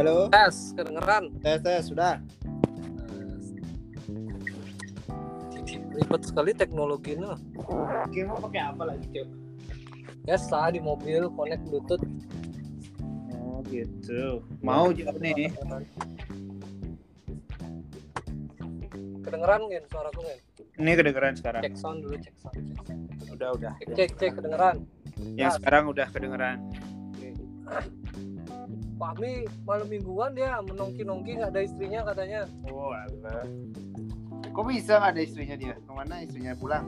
Halo, Tes, kedengeran. tes tes sudah. Ribet sekali teknologinya. Oke, mau pakai apa lagi, Cuk? Ya, sah di mobil connect Bluetooth. Oh, gitu. Mau jawab nih. Kedengeran nggak suaraku nggak? Ini kedengeran sekarang. Cek sound dulu, cek sound. Cek, sound. Udah, udah. cek, cek, cek, kedengeran. Yang sekarang udah kedengeran. Pak Mi malam mingguan dia menongki-nongki nggak ada istrinya katanya. Oh, alah. Kok bisa nggak ada istrinya dia? Ke mana istrinya pulang?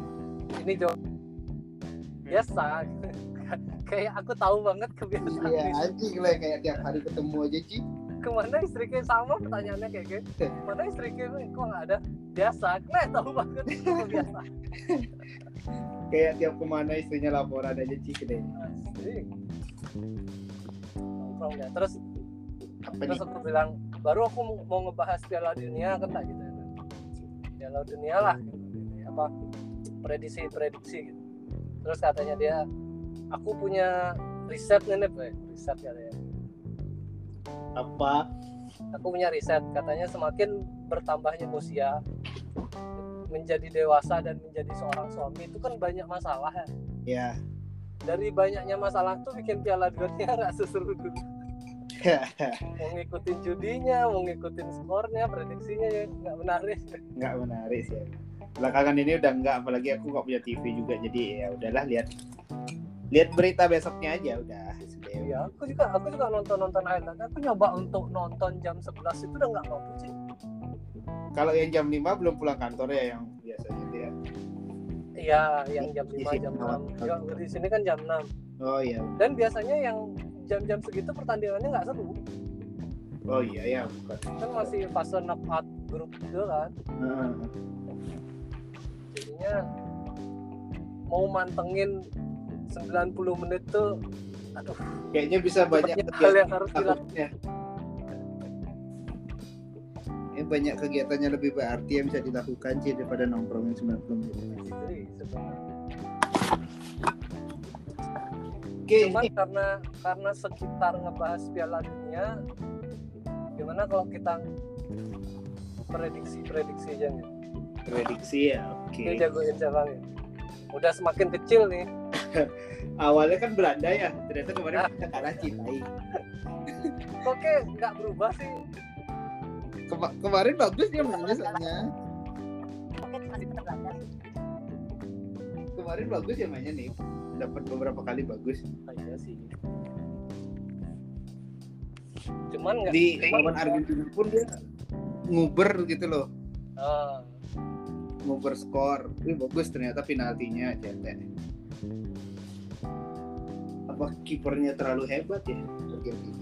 Ini jawab biasa. Kayak aku tahu banget kebiasaan Iya, anjing lah kayak tiap hari ketemu aja, Ci. Ke mana istri kayak sama pertanyaannya kayak gitu. Ke mana istri kayak kok nggak ada? Biasa, nah tahu banget biasa. Kayak tiap ke mana istrinya laporan aja, Ci, gede. Asik. Nongkrong dia. Terus Apa terus nih? aku bilang baru aku mau ngebahas Piala Dunia tak gitu ya. Piala Dunia lah gitu. apa prediksi prediksi gitu. Terus katanya dia aku punya riset nih eh. riset ya dia. Apa? Aku punya riset katanya semakin bertambahnya usia menjadi dewasa dan menjadi seorang suami itu kan banyak masalah ya. Ya. Dari banyaknya masalah tuh bikin Piala Dunia nggak seseru dulu. mau ngikutin judinya, mau ngikutin skornya, prediksinya ya nggak menarik. Nggak menarik sih. ya. Belakangan ini udah nggak, apalagi aku nggak punya TV juga, jadi ya udahlah lihat lihat berita besoknya aja udah. Ya, aku juga aku juga nonton nonton highlight. Aku nyoba untuk nonton jam 11 itu udah nggak mampu sih. Kalau yang jam 5 belum pulang kantor ya yang biasanya dia. Iya, yang jam Di 5 sini jam malam. 6. Ya, di sini kan jam 6. Oh iya. Dan biasanya yang jam-jam segitu pertandingannya nggak seru. Oh iya ya, bukan. Kan masih fase knockout grup gitu kan. Heeh. Jadinya mau mantengin 90 menit tuh aduh Kayaknya bisa banyak banyak hal yang harus dilakukan. Ini banyak kegiatannya lebih berarti yang bisa dilakukan sih daripada nongkrongin 90 menit. Oke, Cuman ini karena karena sekitar ngebahas Piala Dunia, gimana kalau kita prediksi-prediksi aja nih? prediksi ya. Oke. Dia jagoin siapa nih? Udah semakin kecil nih. Awalnya kan Belanda ya, ternyata kemarin kita kalah. Kok kayak nggak berubah sih? Kema- kemarin bagus dia mainnya soalnya. Kemarin bagus ya mainnya nih. Dapat beberapa kali bagus. Ah, iya sih. Cuman nggak. Di lawan Argentina pun dia nguber gitu loh. Ah, Nguber skor. Wih, bagus ternyata penaltinya cetek. Apa kipernya terlalu hebat ya Argentina?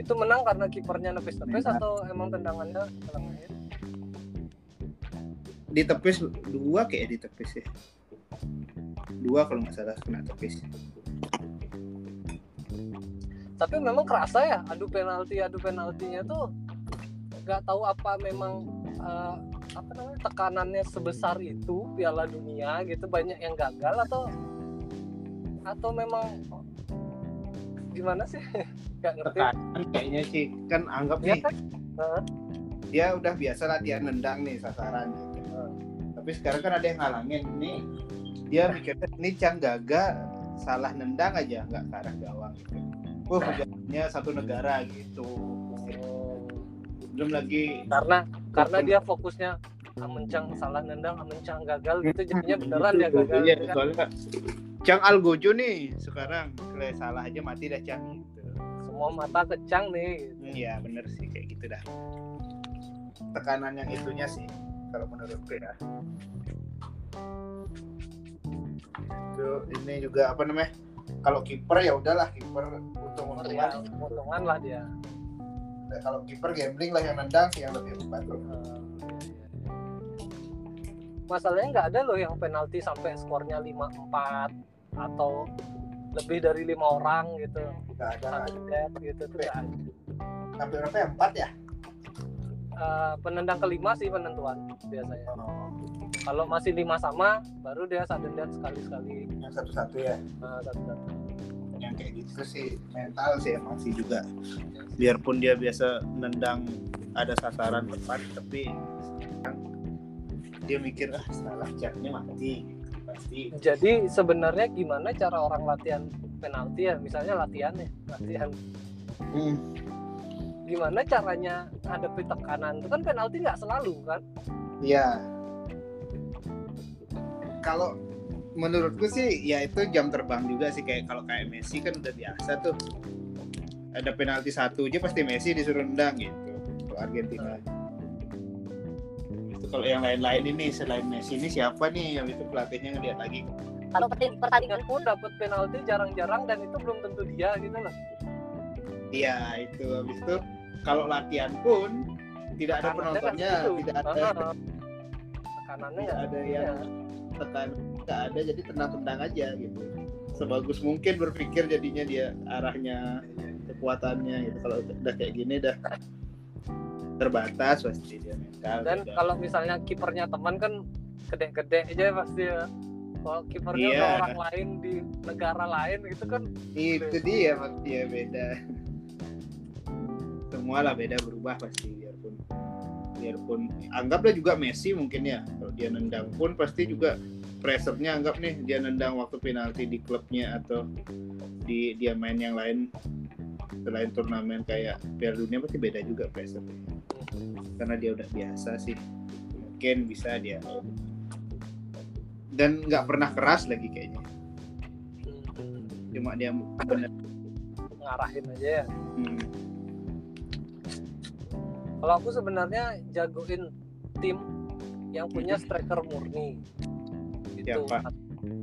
Itu menang karena kipernya nepis-nepis atau emang tendangannya dalam air? Di tepis dua kayak di tepis ya. Dua kalau nggak salah kena tepis. Tapi memang kerasa ya adu penalti adu penaltinya tuh nggak tahu apa memang eh, apa namanya tekanannya sebesar itu Piala Dunia gitu banyak yang gagal atau atau memang gimana sih nggak ngerti Tekanan kayaknya sih kan anggap ya nih kan dia udah biasa latihan nendang nih sasaran gitu. Tapi sekarang kan ada yang ngalangin nih. Dia mikirnya ini Cang Gaga salah nendang aja nggak ke arah gawang gitu. Wah, hujannya satu negara gitu. Belum lagi karena karena dia fokusnya Amencang salah nendang Amencang gagal gitu jadinya beneran dia gagal Iya, gitu kan. soalnya Cang Algojo nih sekarang kalau salah aja mati dah Cang gitu. Semua mata kecang nih gitu. Iya bener sih kayak gitu dah. Tekanan yang itunya sih kalau menurutku ya. Itu ini juga apa namanya? Kalau kiper ya udahlah kiper untung ya, untungan. lah dia Kalau kiper gambling lah yang nendang sih yang lebih membantu. masalahnya nggak ada loh yang penalti sampai skornya 5-4 atau lebih dari lima orang gitu. Gak ada satu dead gitu tuh nggak ada. sampai berapa ya? Empat ya? Eh, penendang kelima sih penentuan biasanya. Oh, kalau masih lima sama baru dia sudden death sekali sekali yang satu-satu ya. nah, satu satu yang kayak gitu sih mental sih emang sih juga. Biarpun dia biasa nendang ada sasaran tepat tapi dia mikir ah salah catnya mati pasti Jadi sebenarnya gimana cara orang latihan penalti ya? Misalnya latihan ya, latihan. Hmm, Gimana caranya hadapi tekanan? Itu kan penalti nggak selalu kan? Iya. Kalau menurutku sih ya itu jam terbang juga sih kayak kalau kayak Messi kan udah biasa tuh ada penalti satu aja pasti Messi disuruh nendang gitu Argentina itu kalau yang lain-lain ini selain Messi ini siapa nih? Yang itu pelatihnya ngeliat lagi. Kalau pertandingan pun dapat penalti jarang-jarang dan itu belum tentu dia gitu loh. iya itu. Habis itu kalau latihan pun tidak ada penontonnya gitu. tidak ada Tekanannya tidak ada gitu. yang ya. tekan nggak ada. Jadi tenang-tenang aja gitu. Sebagus mungkin berpikir jadinya dia arahnya kekuatannya gitu. Kalau udah kayak gini udah terbatas pasti dia mental Dan gitu. kalau misalnya kipernya teman kan gede-gede aja pasti ya. Kalau kipernya Iya. orang lain di negara lain gitu kan. Itu dia mas. Dia beda. Semua lah beda berubah pasti. Biarpun biarpun anggaplah juga Messi mungkin ya. Kalau dia nendang pun pasti juga pressure-nya anggap nih dia nendang waktu penalti di klubnya atau di dia main yang lain. Selain turnamen kayak Piala Dunia pasti beda juga pressure karena dia udah biasa sih mungkin bisa dia dan nggak pernah keras lagi kayaknya cuma dia bener ngarahin aja ya. hmm, Kalau aku sebenarnya jagoin tim yang punya Hmm. striker murni. Gitu. Siapa?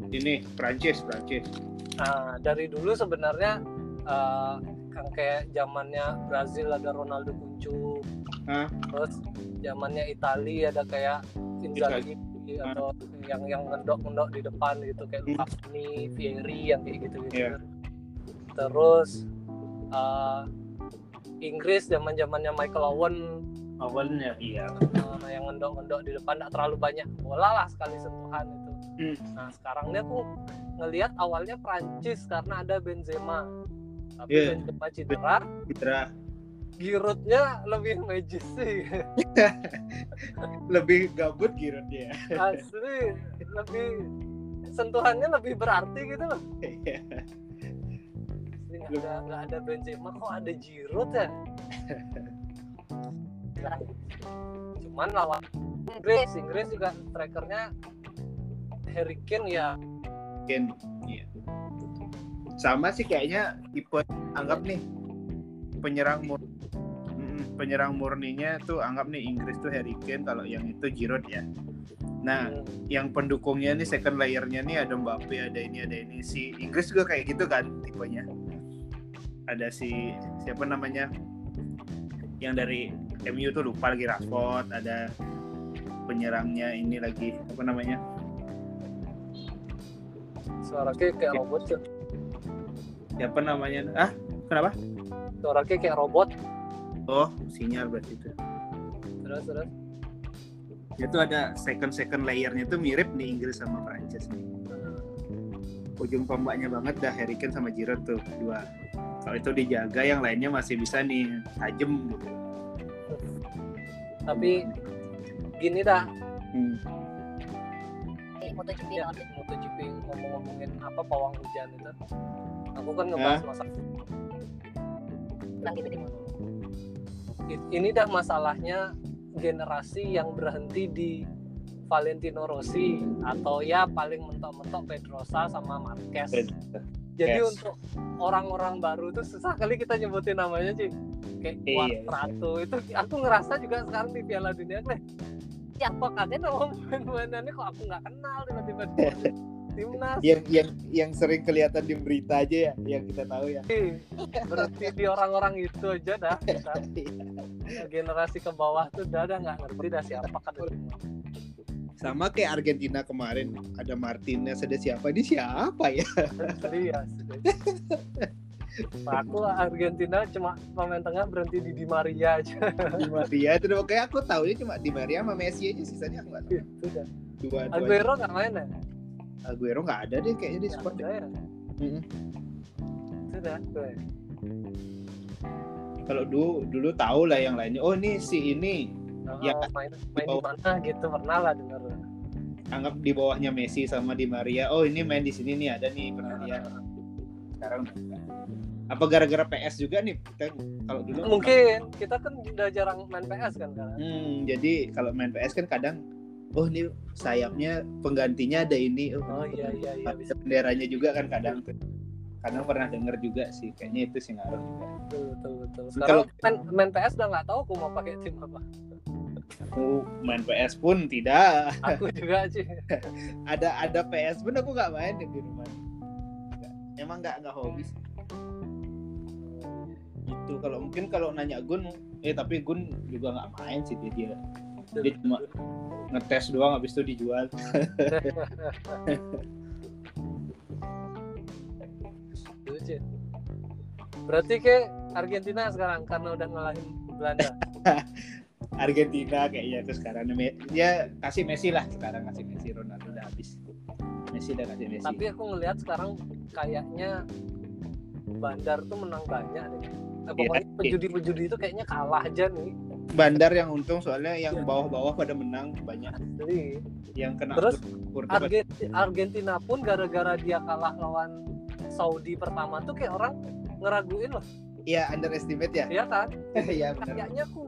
ini Prancis Prancis Nah, dari dulu sebenarnya eh, kan kayak zamannya Brazil ada Ronaldo Kuncu, Hah? terus zamannya Italia ada kayak Inzaghi atau yang yang ngendok-ngendok di depan gitu kayak Hmm. Lukaku, Vieri yang kayak gitu gitu. Iya. Terus eh, Inggris zaman-zamannya Michael Owen awalnya iya eh, yang ngendok-ngendok di depan tidak terlalu banyak bola lah sekali sentuhan itu. Hmm. Nah sekarang dia aku ngelihat awalnya Prancis karena ada Benzema, tapi Iya. Benzema cedera, Citra Giroudnya lebih magis sih, lebih gabut Giroud dia asli lebih sentuhannya lebih berarti gitu loh. Iya. Nggak ada ada Benzema kok ada Giroud ya? Cuman lawan Inggris, Inggris juga strikernya Harry Kane ya mungkin iya. sama sih kayaknya tipe anggap nih penyerang mur Mm, penyerang murninya tuh anggap nih Inggris tuh Harry Kane kalau yang itu Giroud ya. Nah hmm, yang pendukungnya nih second layernya nih ada Mbappe ada ini ada ini. Si Inggris juga kayak gitu kan tipenya. Ada si siapa namanya? Yang dari MU tuh lupa lagi Rashford ada penyerangnya ini lagi apa namanya? Suara kayak kayak robot cuy. siapa namanya? Ah kenapa? Suara kayak kayak robot oh sinyal berarti itu. Terus terus? Itu ada second second layernya tuh mirip nih Inggris sama Prancis nih. Ujung tombaknya banget dah Harry Kane sama Giroud tuh dua. Kalau itu dijaga yang lainnya masih bisa nih tajem gitu. Tapi gini dah. Hmm. MotoGP ya. MotoGP ngomong-ngomongin apa pawang hujan itu. Aku kan ngebahas masalah Bilang gitu i- ini dah masalahnya generasi yang berhenti di Valentino Rossi atau ya paling mentok-mentok Pedrosa sama Marquez jadi Yes. untuk orang-orang baru tuh susah kali kita nyebutin namanya sih kayak Iya. Quartararo itu aku ngerasa juga sekarang di Piala Dunia nih Ya. kok katanya nama pemain-pemainannya kok aku nggak kenal tiba-tiba timnas. Yang yang yang sering kelihatan di berita aja ya yang kita tahu ya. Berhenti di orang-orang itu aja dah kita. Iya. generasi ke bawah tuh dah dah nggak ngerti dah siapa kan. Sama kayak Argentina kemarin ada Martinez ada siapa? Ini siapa ya? Serius Nah, aku Argentina cuma pemain tengah berhenti di Di Maria aja. Di Maria itu udah kayak aku tahu cuma di Maria sama Messi aja sisanya aku nggak tahu. Dua Aguero nggak main ya? Aguero nggak ada deh kayaknya di squad ada ya. Mm-mm. dah gue. Kalau dulu dulu tahu lah yang lainnya. Oh ini si ini Oh, Ya, main main di bawah. mana gitu pernah lah dengar anggap di bawahnya Messi sama Di Maria. Oh ini main di sini nih ada nih pernah lihat. Sekarang. Apa gara-gara PS juga nih? Kita kalau dulu mungkin kita kan udah jarang main PS kan sekarang Hmm, jadi kalau main PS kan kadang oh ini sayapnya penggantinya ada ini. oh iya iya iya bisa benderanya juga kan kadang tuh. Kadang pernah denger juga sih, kayaknya itu sih ngaruh juga. betul betul betul sekarang Kalau- main, main PS udah nggak tahu aku mau pakai tim apa Aku main PS pun tidak. aku juga sih Ada ada PS pun aku nggak main di rumah. Nggak. Emang nggak nggak hobi sih. Itu kalau mungkin kalau nanya Gun, eh tapi Gun juga nggak main sih dia dia. Dia cuma ngetes doang habis itu dijual. Lucu. berarti ke Argentina sekarang karena udah ngalahin Belanda? Argentina kayaknya tuh sekarang. Dia kasih Messi lah sekarang kasih Messi Ronaldo udah habis. Messi udah kasih Messi. Tapi aku ngelihat sekarang kayaknya Bandar tuh menang banyak deh Eh, pokoknya Iya. pejudi-pejudi itu kayaknya kalah aja nih Bandar yang untung soalnya yang Iya. bawah-bawah pada menang banyak. Jadi yang kena Terus, kur tuh pada- Argen- Argentina pun gara-gara dia kalah lawan Saudi pertama tuh kayak orang ngeraguin loh. Iya underestimate ya? Ya kan? Iya benar. Kayaknya aku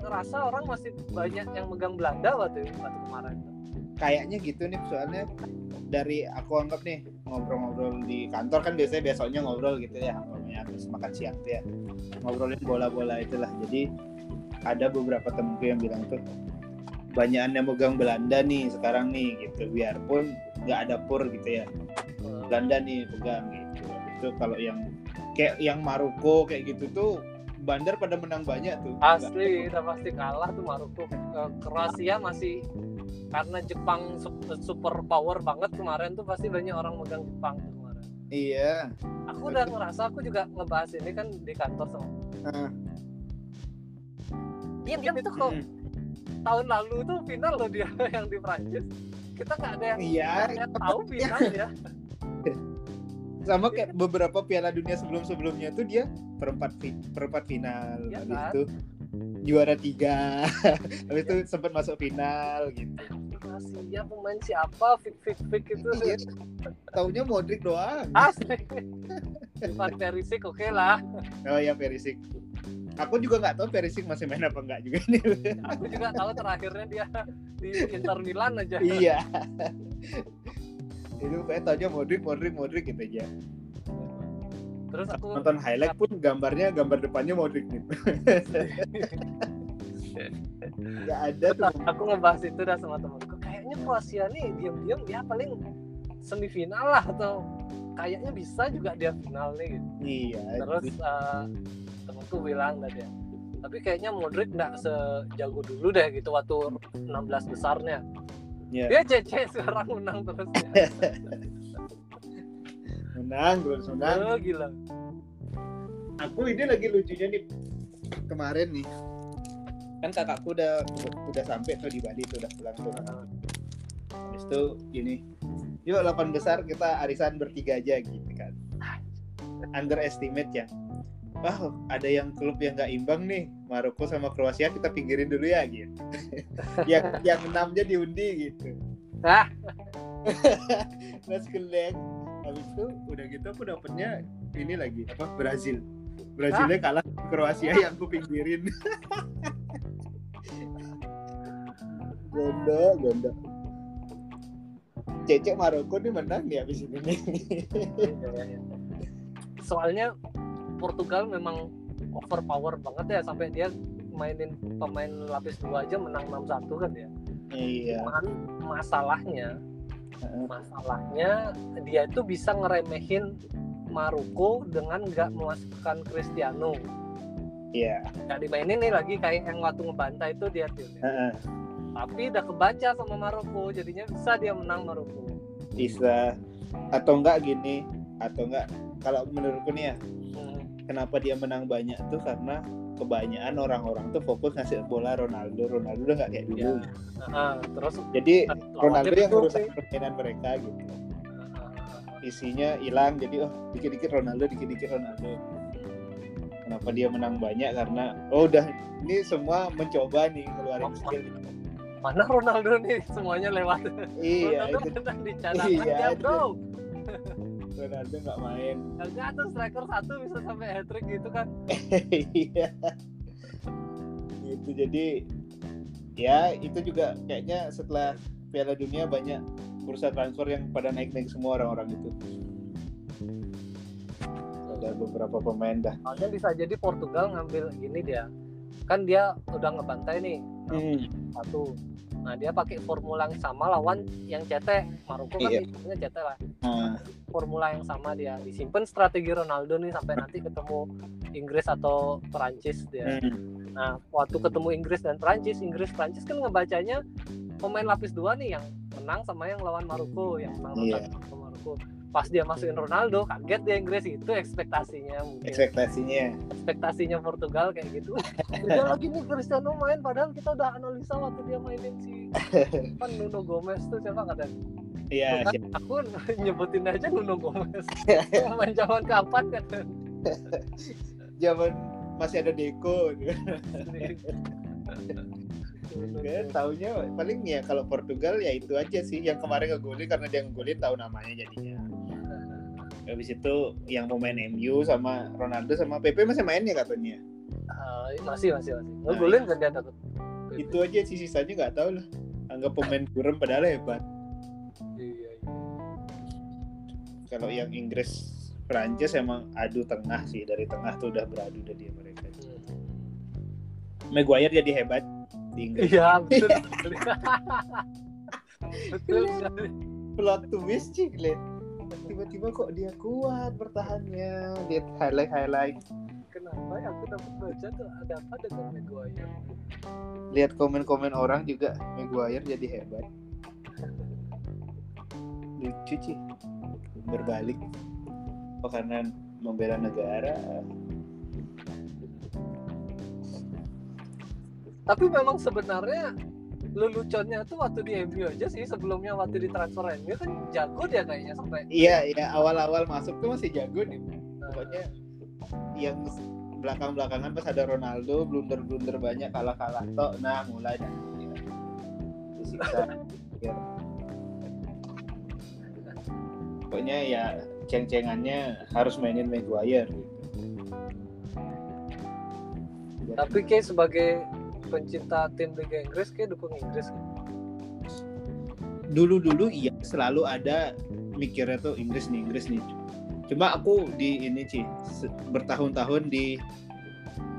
ngerasa orang masih banyak yang megang Belanda waktu waktu kemarin. Kayaknya gitu nih soalnya dari aku anggap nih ngobrol-ngobrol di kantor kan biasanya besoknya ngobrol gitu ya namanya habis makan siang tuh ya. Ngobrolin bola-bola itulah. Jadi ada beberapa temenku yang bilang tuh banyakan yang megang Belanda nih sekarang nih gitu. Biarpun nggak ada pur gitu ya. Belanda nih pegang gitu. Itu kalau yang kayak yang Maroko kayak gitu tuh bandar pada menang banyak tuh. Asli udah pasti kalah tuh Maroko. Eh, Kroasia masih karena Jepang sup- super power banget kemarin tuh pasti banyak orang megang Jepang tuh kemarin. Iya. Aku udah ngerasa aku juga ngebahas ini kan di kantor sama. Diam-diam itu kok. Tahun lalu tuh final loh dia yang di Prancis. Kita nggak ada yang Iya. ada yang tahu final ya. Sama kayak beberapa Piala Dunia sebelum-sebelumnya tuh dia perempat perempat final. Iya habis kan? itu juara tiga. Habis itu sempat masuk final gitu. Kroasia pemain siapa? Fik fik fik itu. Iya. taunya Modric doang. Asli. Ivan Perisic oke lah. Oh ya Perisic aku juga nggak tahu Perisic masih main apa enggak juga nih. Aku juga tahu terakhirnya dia di Inter Milan aja. Iya. Itu kayak taunya Modric Modric Modric gitu aja. Terus aku nonton highlight pun gambarnya gambar depannya Modric nih. Nggak ada tuh. Aku ngebahas itu dah sama temanku kayaknya Kroasia nih diam-diam ya paling semifinal lah atau kayaknya bisa juga dia final nih. Gitu. iya. Terus eh, temanku bilang tadi ya. Tapi kayaknya Modric nggak sejago dulu deh gitu waktu 16 besarnya. Iya. dia cece sekarang menang terus ya. menang terus menang. Oh, gila. Aku ini lagi lucunya nih. Kemarin nih. Kan kakakku udah udah sampai tuh di Bali tuh udah pulang tuh. Habis itu gini yuk 8 besar kita arisan bertiga aja gitu kan. Underestimate ya Wah, ada yang klub yang nggak imbang nih, Maroko sama Kroasia kita pinggirin dulu ya gitu. yang yang enamnya diundi gitu. Mas keleng. Habis itu udah gitu aku dapetnya ini lagi apa Brazil. Brazilnya kalah Kroasia yang aku pinggirin. gondo, gondo. Cecek Maroko nih menang nih habis ini nih. soalnya Portugal memang overpower banget ya sampai dia mainin pemain lapis dua aja menang 6-1 kan ya iya. Cuman masalahnya masalahnya dia itu bisa ngeremehin Maroko dengan nggak memasukkan Cristiano Iya. nggak dimainin nih lagi kayak yang waktu ngebantai itu dia tuh Heeh. tapi udah kebaca sama Maroko jadinya bisa dia menang Maroko Bisa atau enggak gini atau enggak kalau menurutku nih ya Hmm. Kenapa dia menang banyak tuh karena kebanyakan orang-orang tuh fokus ngasih bola Ronaldo. Ronaldo udah nggak kayak dulu. Ya. Ah, terus jadi Ronaldo yang merusak permainan mereka gitu. Isinya hilang jadi oh dikit-dikit Ronaldo dikit-dikit Ronaldo. Kenapa dia menang banyak? Karena oh udah ini semua mencoba nih ngeluarin skill mana Ronaldo nih? Semuanya lewat. Iya Ronaldo itu. Iya, itu. Ronaldo nggak main. Harusnya tuh striker satu bisa sampai hat trick gitu kan. Iya. Itu jadi ya itu juga kayaknya setelah Piala Dunia banyak bursa transfer yang pada naik-naik semua orang-orang itu. Ada beberapa pemain dah. Soalnya bisa jadi Portugal ngambil gini dia. Kan dia udah ngebantai nih. Hmm. satu nah dia pakai formula yang sama lawan yang cetek Maroko kan Iya. cetek lah. Nah, formula yang sama dia. Disimpan strategi Ronaldo nih sampai nanti ketemu Inggris atau Perancis dia. Hmm. nah waktu ketemu Inggris dan Perancis Inggris Perancis kan ngebacanya pemain lapis dua nih yang menang sama yang lawan Maroko yang menang sama Maroko pas dia masukin Ronaldo kaget dia Inggris itu ekspektasinya mungkin. Ekspektasinya. Ekspektasinya Portugal kayak gitu. Udah lagi nih Cristiano main padahal kita udah analisa waktu dia mainin si kan Nuno Gomez tuh siapa kata iya kan, aku nyebutin aja Nuno Gomez. Main zaman kapan? Kan zaman masih ada Deco. Kan Gomez. taunya paling ya kalau Portugal ya itu aja sih yang kemarin ngegolin karena dia ngegolin tahu namanya jadinya habis itu yang pemain MU sama Ronaldo sama PP masih main ya katanya? Ah, masih masih masih. Ngegolin kan dia takut itu aja sih sisanya nggak tahu lah. Anggap pemain burem padahal hebat. Iya, iya. kalau yang Inggris Prancis emang adu tengah sih. Dari tengah tuh udah beradu dia mereka. Maguire jadi hebat di Inggris. Iya betul. Betul sekali. plot twist sih tiba-tiba kok dia kuat bertahannya. Lihat highlight highlight kenapa ya? Aku dapat baca tuh ada apa dengan Maguire lihat komen-komen orang juga Maguire jadi hebat. Lucu sih berbalik. Oh karena membela negara. Tapi memang sebenarnya leluconnya tuh waktu di MU aja sih sebelumnya waktu di transfer MU kan jago dia kayaknya sampai iya iya awal-awal masuk tuh masih jago nih pokoknya yang belakang-belakangan pas ada Ronaldo blunder-blunder banyak kalah-kalah tok nah mulai dah ya. disiksa Ya. pokoknya ya ceng-cengannya harus mainin Maguire gitu. tapi kayak sebagai pencinta tim Liga Inggris kayak dukung Inggris kan? dulu-dulu iya selalu ada mikirnya tuh Inggris nih Inggris nih. Cuma aku di ini sih bertahun-tahun di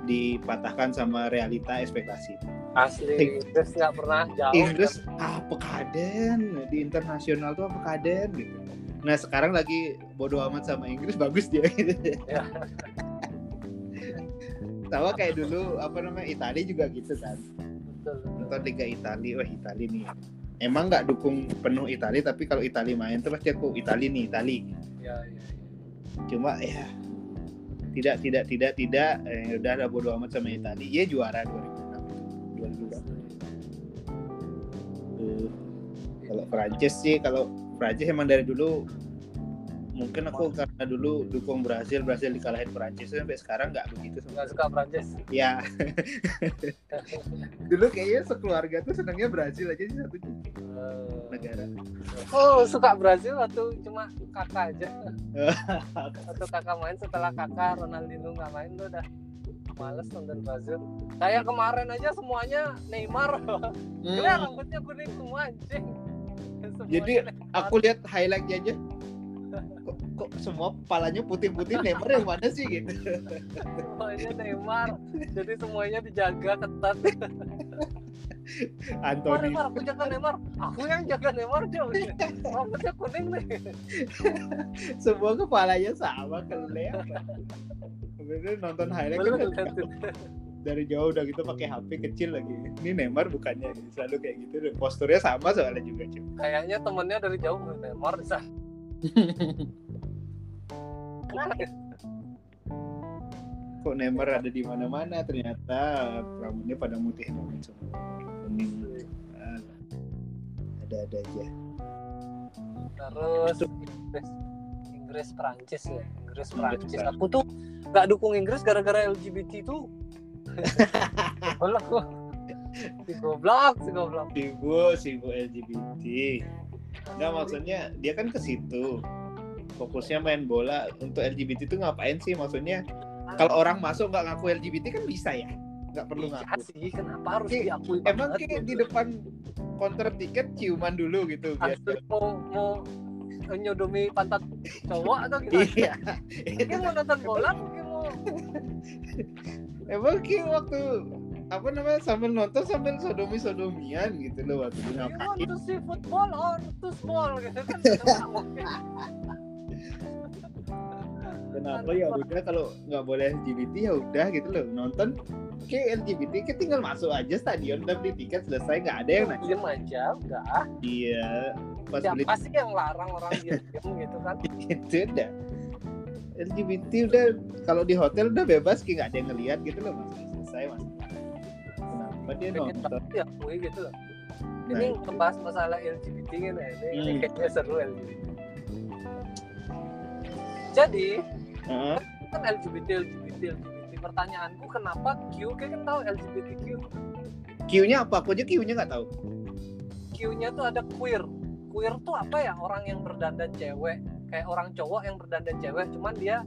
dipatahkan sama realita ekspektasi. Asli Inggris nggak pernah jauh. Inggris apa kaden di internasional tuh apa kaden gitu. Nah sekarang lagi bodo amat sama Inggris bagus dia. Gitu Ya. sama kayak dulu apa namanya Italia juga gitu kan Betul, betul. nonton Liga Italia wah Italia nih emang nggak dukung penuh Italia tapi kalau Italia main tuh pasti aku Italia nih Italia ya, ya, ya. cuma ya tidak tidak tidak tidak eh, udah ada bodo amat sama Italia ya juara 2006 2002 Tuh. kalau Prancis sih kalau Prancis emang dari dulu mungkin aku karena dulu dukung Brasil Brasil dikalahin Prancis sampai sekarang nggak begitu nggak suka Prancis ya dulu kayaknya sekeluarga tuh senangnya Brasil aja sih satu negara. oh suka Brazil atau cuma kakak aja? Atau kakak main setelah kakak Ronaldinho nggak main tuh udah. Males nonton Brazil. Kayak kemarin aja semuanya Neymar. Kalian rambutnya kuning semua anjing. Semuanya Jadi, Neymar. aku lihat highlightnya aja kok, semua kepalanya putih-putih Neymar yang mana sih gitu? Semuanya Neymar. Jadi semuanya dijaga ketat. Neymar, Anthony. Neymar aku jaga Neymar. Aku yang jaga Neymar jauh rambutnya kuning nih. Semua kepalanya sama kelihatan. Bener nonton highlight kan Belum dari- jauh udah gitu pakai HP kecil lagi. Ini Neymar bukannya selalu kayak gitu. Dan posturnya sama soalnya juga cuy kayaknya temennya dari jauh Neymar bisa kok Neymar ada di mana-mana ternyata rambutnya pada mutih banget semua kuning ada-ada aja. Terus Inggris. Inggris Perancis ya. Inggris Perancis. Aku tuh nggak dukung Inggris gara-gara LGBT tuh. Goblok gua. Si goblok si goblok. Sibu, Sibu LGBT. Nggak maksudnya dia kan ke situ. Fokusnya main bola untuk LGBT itu ngapain sih maksudnya? Kalau orang masuk nggak ngaku LGBT kan bisa ya? Nggak perlu Iya ngaku. sih kenapa harus Kayak- diakui Emang kayak di gitu? depan counter tiket ciuman dulu gitu biar mau mau nyodomi pantat cowok atau gimana? Iya. Mungkin mau nonton bola mungkin mau Emang kayak waktu apa namanya sambil nonton sambil sodomi sodomian gitu loh waktu itu you want ngapain? to see football or to small gitu kan Kenapa ya udah kalau nggak boleh LGBT ya udah gitu loh. Nonton kayak LGBT kayak tinggal masuk aja stadion udah beli tiket selesai nggak ada yang nanya. Diam aja udah iya pas beli siapa sih yang larang orang diam gitu kan. Itu udah. LGBT udah kalau di hotel udah bebas kayak nggak ada yang ngeliat gitu loh mas. Selesai mas. Kenapa dia nonton? diakui gitu loh. Nah, ini ngebahas masalah LGBT kan ya ini, ini Hmm. kayaknya seru LGBT jadi Kan LGBT LGBT LGBT pertanyaanku kenapa Q? Kayak kan tahu LGBTQ Q-nya apa? Aku aja Q-nya nggak tahu. Q-nya tuh ada queer. Queer tuh apa ya? Orang yang berdandan cewek. Kayak orang cowok yang berdandan cewek cuman dia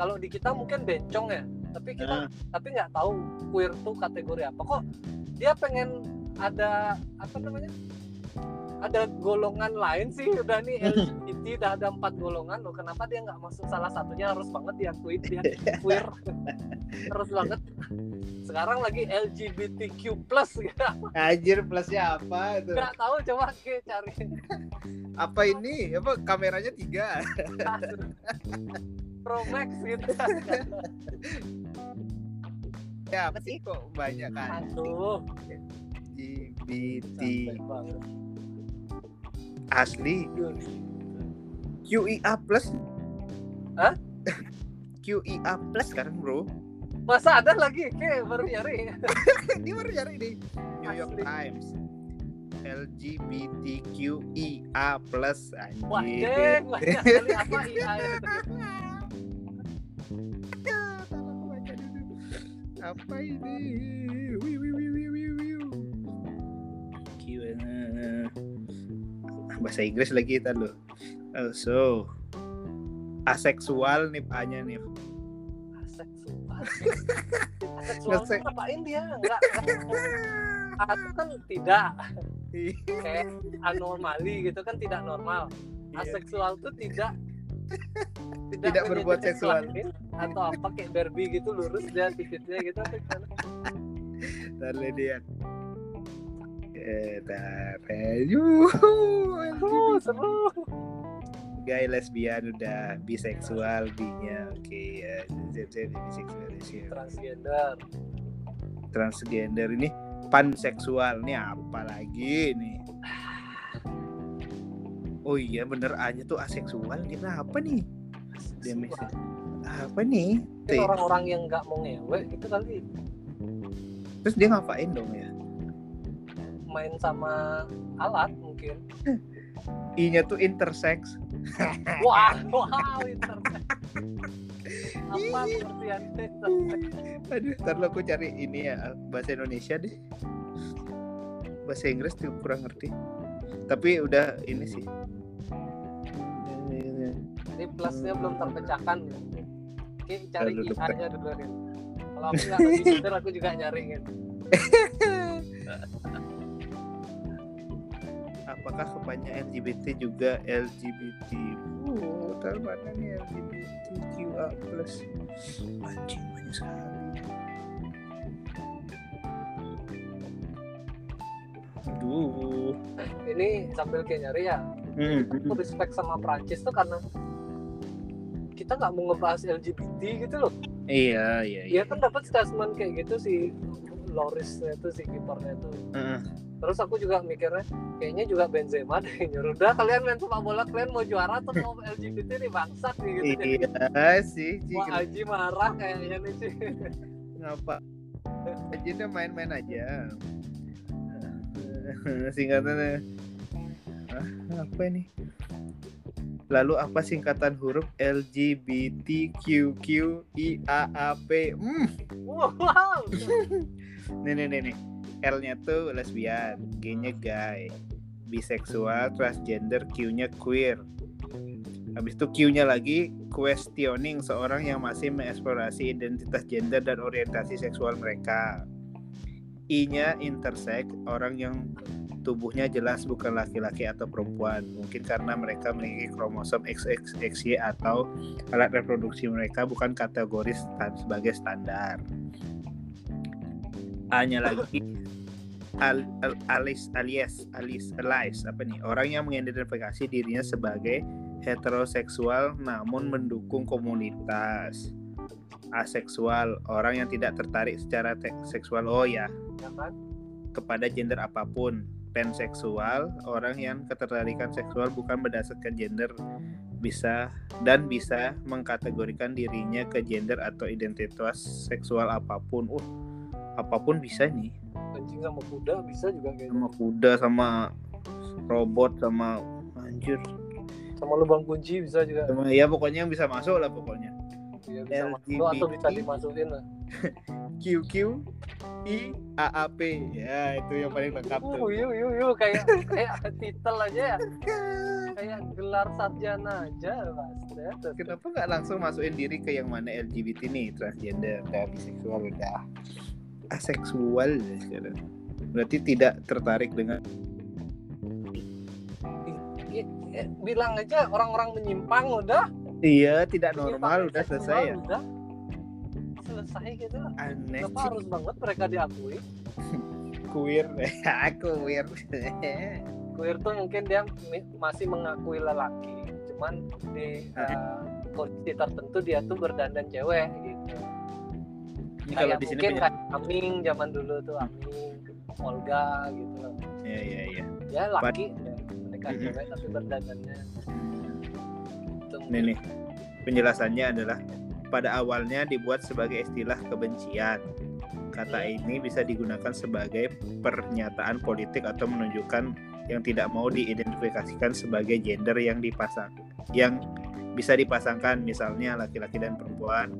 kalau di kita mungkin bencong ya. Tapi kita Nah, tapi nggak tahu queer tuh kategori apa. Kok dia pengen ada apa namanya ada golongan lain sih udah nih LGBT udah ada empat golongan loh. Kenapa dia nggak masuk salah satunya? Harus banget diakui dia queer. Harus banget. Sekarang lagi LGBTQ plus. Gitu anjir plusnya apa itu? Nggak tahu coba ke cari. Apa ini? Apa kameranya tiga? Pro Max gitu. Ya apa sih? Kok banyak kan? Aduh. LGBT asli. QIA plus. Hah? QIA plus sekarang bro. Masa ada lagi? Ke baru nyari. Ini baru nyari nih. New York Asli. Times. LGBTQIA plus wah anjir deng banyak kali apa IA dulu. apa ini? Wih, wih, wih, wih? Bahasa Inggris lagi kita lo oh, so aseksual nih A-nya nih aseksual aseksual Ngesek. ngapain dia nggak nggak- itu kan tidak kayak anomali gitu kan tidak normal Iya. aseksual tuh tidak Tidak punya berbuat seksual. atau apa kayak Barbie gitu lurus dia titiknya gitu? Ntar lihat. Yuhu, Oh, seru. Gay lesbian udah biseksual B-nya oke ya. Biseksual sih. Transgender. transgender ini panseksual nih apa lagi nih oh iya bener A-nya tuh aseksual dia apa nih? Dia apa nih? Orang-orang yang nggak mau ngewe gitu kali. Terus dia ngapain dong ya main sama alat mungkin. I-nya tuh intersex Wah, wow, internet. Apa pengertiannya? aduh ntar lo aku cari ini ya bahasa Indonesia deh bahasa Inggris tuh kurang ngerti tapi udah ini sih Ini plusnya belum terpecahkan. Oke, cari IA-nya dulu nih. Kalau aku nggak aku juga nyari gitu. Apakah kebanyakan LGBT juga LGBT oh mana nih LGBTQA plus anjing banyak sekali aduh Ini sambil kayak nyari ya. Hmm, Aku respect sama Prancis tuh karena kita nggak mau ngebahas LGBT gitu loh. iya iya Dia kan dapat statement kayak gitu si Lorisnya tuh si kipernya tuh. Heeh. Terus aku juga mikirnya kayaknya juga Benzema deh nyuruh. Udah kalian main sepak bola kalian mau juara atau mau LGBT nih bangsat nih gitu. iya sih Ci. Wah Aji marah kayaknya nih sih. ngapa aja udah main-main aja singkatannya apa ini Lalu apa singkatan huruf LGBTQQIAAP? Hmm, Wow. nih nih nih nih. L-nya tuh lesbian, G-nya gay, biseksual, transgender, Q-nya queer. Habis itu Q-nya lagi questioning seorang yang masih mengeksplorasi identitas gender dan orientasi seksual mereka. I-nya intersex, orang yang tubuhnya jelas bukan laki-laki atau perempuan. Mungkin karena mereka memiliki kromosom XXXY atau alat reproduksi mereka bukan kategori sebagai standar. A-nya lagi al, al, alis alias alis alias apa nih? Orang yang mengidentifikasi dirinya sebagai heteroseksual namun mendukung komunitas aseksual. Orang yang tidak tertarik secara seksual oh ya kepada gender apa pun. Panseksual orang yang ketertarikan seksual bukan berdasarkan gender. Bisa dan bisa mengkategorikan dirinya ke gender atau identitas seksual apa pun. Uh apa pun bisa nih Anjing sama kuda bisa juga kayaknya. sama kuda sama robot sama anjir Sama lubang kunci bisa juga. sama ya pokoknya yang bisa masuk lah pokoknya Iya bisa masuk atau bisa dimasukin lah. QQ I AAP ya itu yang paling lengkap Uh, tuh yuk yuk yuk kayak kayak titel aja ya. Kayak gelar sarjana aja ya. Terus- kenapa nggak langsung masukin diri ke yang mana LGBT nih transgender dan biseksual udah aseksual ya sekarang berarti tidak tertarik dengan bilang aja orang-orang menyimpang udah. Iya tidak Menyimpang normal udah selesai ya. udah. Selesai gitu. Aneh kenapa harus banget mereka diakui? Queer queer. Queer tuh mungkin dia masih mengakui lelaki. Cuman di uh, kondisi tertentu dia tuh berdandan cewek gitu Ini kalau di sini mungkin punya kayak Aming zaman dulu tuh Aming Olga gitu loh. Ya ya ya ya laki ya, mereka Mhm. cewek tapi berdandannya itu Nih nih. Penjelasannya adalah pada awalnya dibuat sebagai istilah kebencian. Kata ini bisa digunakan sebagai pernyataan politik atau menunjukkan yang tidak mau diidentifikasikan sebagai gender yang dipasang yang bisa dipasangkan misalnya laki-laki dan perempuan,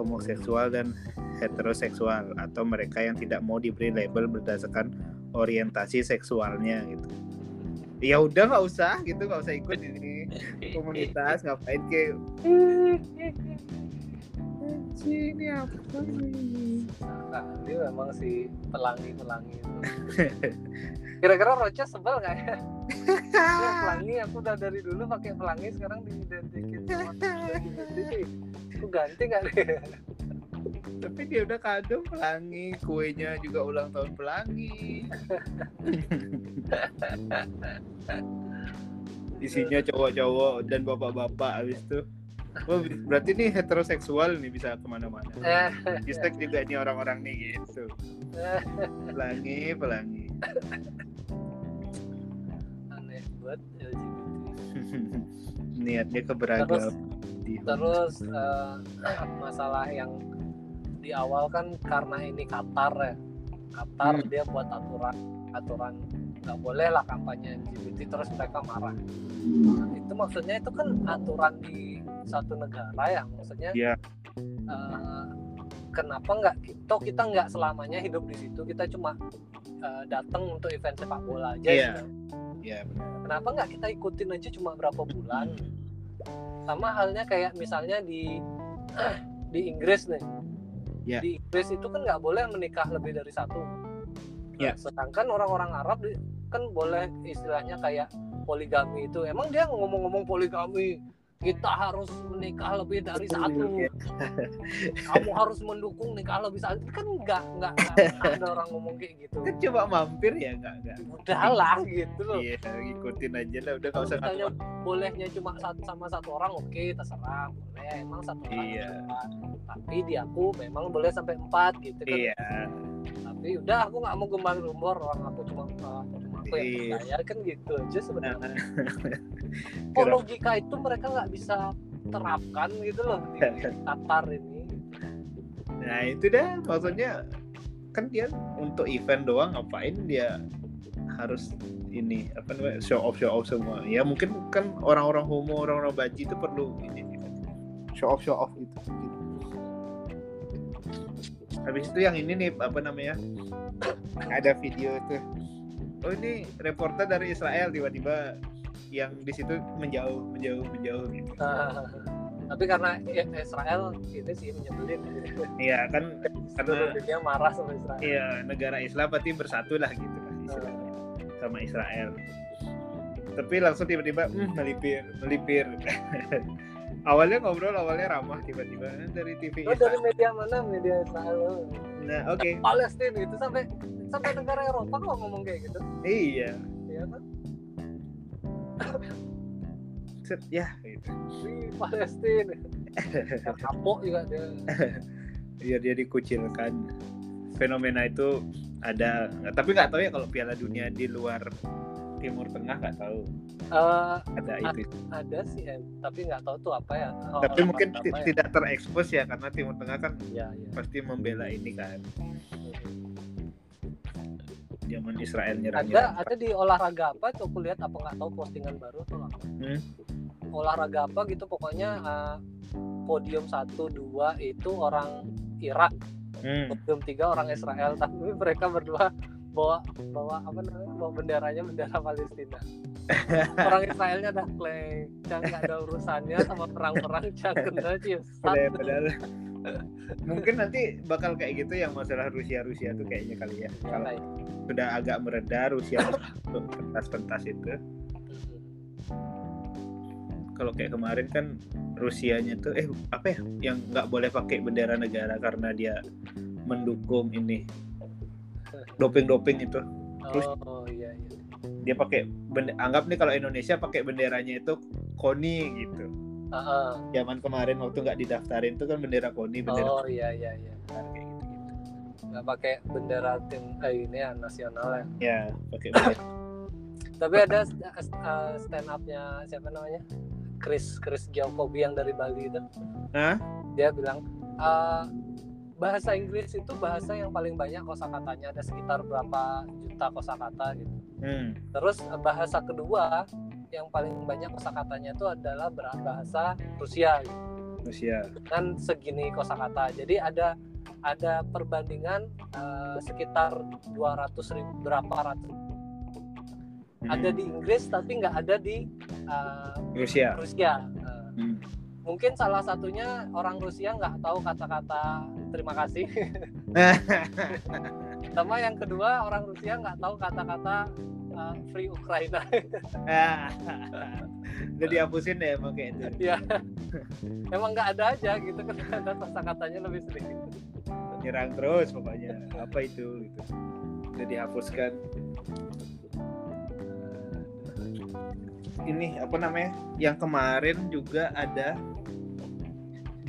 homoseksual dan heteroseksual atau mereka yang tidak mau diberi label berdasarkan orientasi seksualnya gitu. Ya udah nggak usah gitu nggak usah ikut ini komunitas ngapain ke ini apa nih nah, dia memang si pelangi pelangi itu. Kira-kira Rocha sebel nggak ya? Pelangi aku udah dari dulu pakai pelangi sekarang diidentikin sama aku ganti nggak tapi dia udah kado pelangi kuenya juga ulang tahun pelangi isinya cowok-cowok dan bapak-bapak habis itu Oh, berarti nih heteroseksual nih bisa ke mana-mana. Istek juga nih orang-orang nih gitu. Pelangi, pelangi. aneh buat LGBT Niatnya keberagam. Terus eh, masalah yang di awal kan karena ini Qatar ya Qatar Hmm. dia buat aturan aturan nggak boleh lah kampanye LGBT terus mereka marah itu maksudnya itu kan aturan di satu negara ya maksudnya Iya. eh, kenapa nggak kita kita nggak selamanya hidup di situ kita cuma eh, datang untuk event sepak bola aja Iya. gitu. Iya, benar. kenapa nggak kita ikutin aja cuma berapa bulan sama halnya kayak misalnya di di Inggris nih Ya. di Inggris itu kan nggak boleh menikah lebih dari satu Ya. sedangkan orang-orang Arab kan boleh istilahnya kayak poligami itu emang dia ngomong-ngomong poligami kita harus menikah lebih dari satu kamu harus mendukung nikah lebih satu kan nggak nggak nggak ada orang ngomong kayak gitu Kan coba mampir ya enggak enggak. udahlah gitu loh Iya, ngikutin aja lah udah kalau enggak usah misalnya bolehnya cuma satu sama satu orang oke terserah boleh emang satu orang Iya. terserah. tapi di aku memang boleh sampai empat gitu kan Iya. tapi udah aku nggak mau gembang gembor orang aku cuma uh, cuma aku yang Iya. percaya kan gitu aja sebenarnya. Nah, kok logika itu mereka nggak bisa terapkan gitu loh di Qatar ini. Nah, itu dah. Maksudnya kan dia untuk event doang ngapain dia harus ini apa namanya show off show off semua? Ya mungkin kan orang-orang homo orang-orang baji itu perlu ini show off show off itu gitu. habis itu yang ini nih apa namanya ada video tuh oh ini reporter dari Israel tiba-tiba yang di situ menjauh menjauh menjauh gitu. Nah, tapi karena Israel ini sih menyebelin iya kan karena dunia marah sama Israel. Iya negara Islam berarti bersatu lah gitu kan istilahnya sama Israel. Tapi langsung tiba-tiba "Hmm, melipir melipir awalnya ngobrol awalnya ramah tiba-tiba "Eh, dari TV Lo dari media mana? Media Israel. Lo? nah oke. Palestina itu sampai sampai negara Eropa kok ngomong kayak gitu? Iya. Ya kan Set, ya gitu. di Palestina. Kapok juga dia. Biar dia dikucilkan. Fenomena itu ada tapi nggak tahu ya kalau Piala Dunia di luar Timur Tengah nggak tahu Eh, ada itu ada sih em, tapi nggak tahu tuh apa ya Oh, tapi mungkin apa ya. tidak terekspos ya karena Timur Tengah kan ya, ya. pasti membela ini kan zaman Israel nyerang ada ada di olahraga apa tuh aku lihat apa nggak tahu postingan baru tuh apa Hmm. olahraga apa gitu pokoknya eh, podium satu dua itu orang Irak Hmm. podium tiga orang Israel tapi mereka berdua bawa bawa apa namanya bawa benderanya bendera Palestina. Orang Israelnya dah klaim jangan nggak ada urusannya sama perang-perang jangan kena cius Padahal- padahal mungkin nanti bakal kayak gitu yang masalah Rusia Rusia tuh kayaknya kali ya. Kalau sudah agak mereda Rusia untuk pentas-pentas itu. Kalau kayak kemarin kan Rusianya tuh eh apa ya yang nggak boleh pakai bendera negara karena dia mendukung ini doping-doping itu Terus- oh iya iya. dia pakai bende- anggap nih kalau Indonesia pakai benderanya itu KONI gitu. Ah, ah. zaman kemarin waktu nggak didaftarin itu kan bendera KONI bendera oh iya iya iya. Besar kayak gitu nggak pakai bendera tim eh, ini ya nasional ya. Ya pakai bendera. Tapi ada uh, stand upnya siapa namanya? Chris Chris Giacobi yang dari Bali itu. Hah? dia bilang "Eh, bahasa Inggris itu bahasa yang paling banyak kosakatanya ada sekitar berapa juta kosakata gitu hmm. terus eh, bahasa kedua yang paling banyak kosakatanya itu adalah bahasa Rusia gitu. Rusia dengan segini kosakata jadi ada ada perbandingan eh, sekitar 200 ribu berapa ratus Hmm. ada di Inggris tapi nggak ada di uh, Rusia Rusia. Uh, Hmm. Mungkin salah satunya orang Rusia nggak tahu kata-kata terima kasih. Sama yang kedua orang Rusia nggak tahu kata-kata uh, free Ukraina. udah dihapusin deh emang kayak itu ya, emang nggak ada aja gitu ada kata-katanya lebih sedikit. nyerang terus pokoknya apa itu gitu udah dihapuskan ini apa namanya yang kemarin juga ada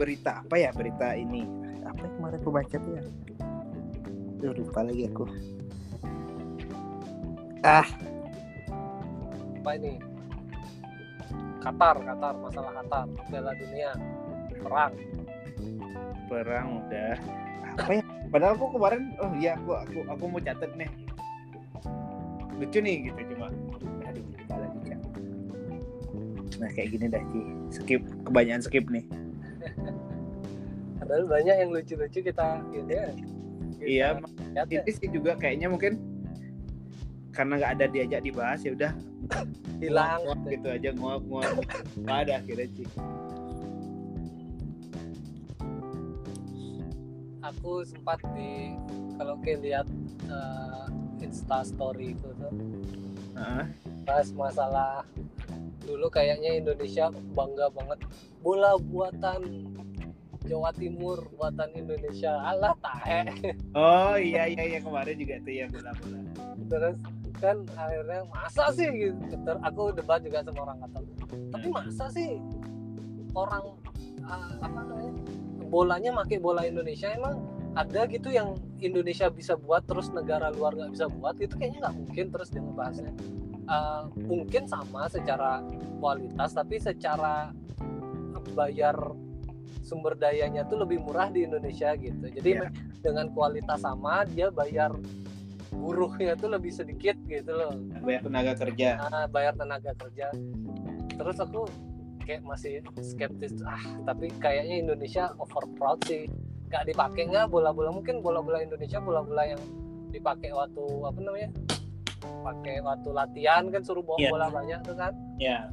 berita apa ya berita ini? Apa yang kemarin aku baca tuh ya? Duh, lupa lagi aku. Ah. Apa ini? Qatar, Qatar, masalah Qatar, Piala Dunia, perang. perang udah. Apa ya? Padahal aku kemarin oh iya aku aku aku mau catat nih. Lucu nih gitu cuma. Aduh lupa lagi Cak. nah kayak gini dah Ci. Skip kebanyakan skip nih Padahal banyak yang lucu-lucu kita ini ya. iya lihat ya. sih juga kayaknya mungkin karena nggak ada diajak dibahas ya udah hilang nguap gitu aja nguap nguap nggak ada akhirnya Ci aku sempat di kalau kayak lihat eh, Insta story itu tuh Heeh. bahas masalah dulu kayaknya Indonesia bangga banget. Bola buatan Jawa Timur buatan Indonesia. Alah tahe. Oh iya iya iya. Kemarin juga tuh ya bola bola terus kan akhirnya masa sih? Gitu. Ter- aku debat juga sama orang Qatar. Tapi masa sih orang ah, apa namanya bolanya pakai bola Indonesia? Emang ada gitu yang Indonesia bisa buat terus negara luar nggak bisa buat? Itu kayaknya nggak mungkin terus dia ngebahasnya Ah, mungkin sama secara kualitas tapi secara bayar sumber dayanya tuh lebih murah di Indonesia gitu. Jadi Iya. dengan kualitas sama dia bayar buruhnya tuh lebih sedikit gitu loh. Banyak tenaga kerja. nah, bayar tenaga kerja. Terus aku kayak masih skeptis ah tapi kayaknya Indonesia over proud sih. Nggak dipakai nggak bola-bola? Mungkin bola-bola Indonesia bola-bola yang dipakai waktu apa namanya pakai waktu latihan kan suruh bawa Iya. bola banyak tuh kan. Ya,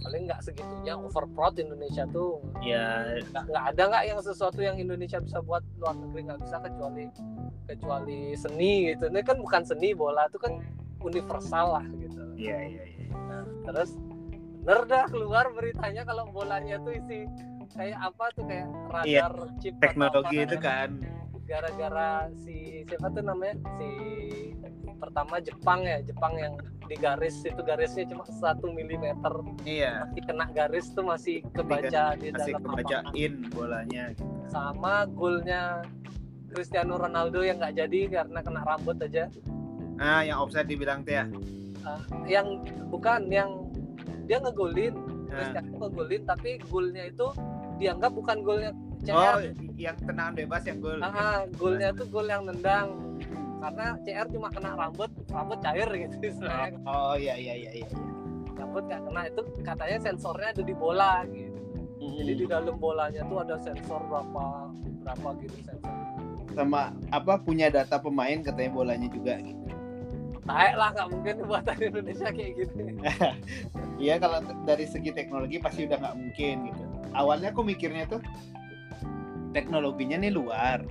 paling nggak segitunya over proud Indonesia tuh. Ya nggak nggak ada nggak yang sesuatu yang Indonesia bisa buat luar negeri nggak bisa kecuali kecuali seni gitu. Ini kan bukan seni bola itu kan universal lah gitu. Iya, iya, iya. Nah, terus bener dah keluar beritanya kalau bolanya tuh isi kayak apa tuh kayak radar Iya, chip Teknologi itu kan. Gara-gara si siapa tuh namanya si pertama Jepang ya Jepang yang di garis itu garisnya cuma satu milimeter Iya, masih kena garis tuh masih kebaca di masih dalam kebaca lapangan. in bolanya. sama golnya Cristiano Ronaldo yang nggak jadi karena kena rambut aja Ah, yang offside dibilang teh ya. yang bukan yang dia ngegolin Ah. Cristiano ngegolin tapi golnya itu dianggap bukan golnya Oh, CR yang tendangan bebas yang gol. ah, golnya tuh gol yang nendang karena CR cuma kena rambut rambut cair gitu istilahnya Oh, iya iya iya iya. rambut nggak kena itu katanya sensornya ada di bola gitu jadi di dalam bolanya tuh ada sensor berapa berapa gitu sensor sama apa punya data pemain katanya bolanya juga gitu. Taek lah nggak mungkin buatan Indonesia kayak gitu Iya kalau dari segi teknologi pasti udah nggak mungkin gitu. Awalnya aku mikirnya tuh teknologinya nih luar.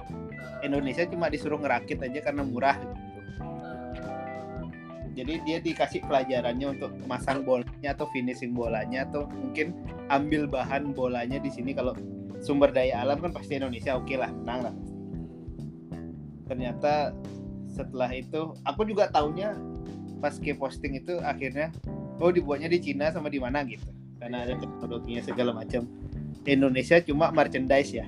Indonesia cuma disuruh ngerakit aja karena murah gitu. Eh, Jadi dia dikasih pelajarannya untuk masang bolanya atau finishing bolanya atau mungkin ambil bahan bolanya di sini kalau sumber daya alam kan pasti Indonesia oke lah menang lah. Ternyata setelah itu aku juga taunya pas ke posting itu akhirnya oh dibuatnya di Cina sama di mana gitu karena ada teknologinya segala macam. Indonesia cuma merchandise ya,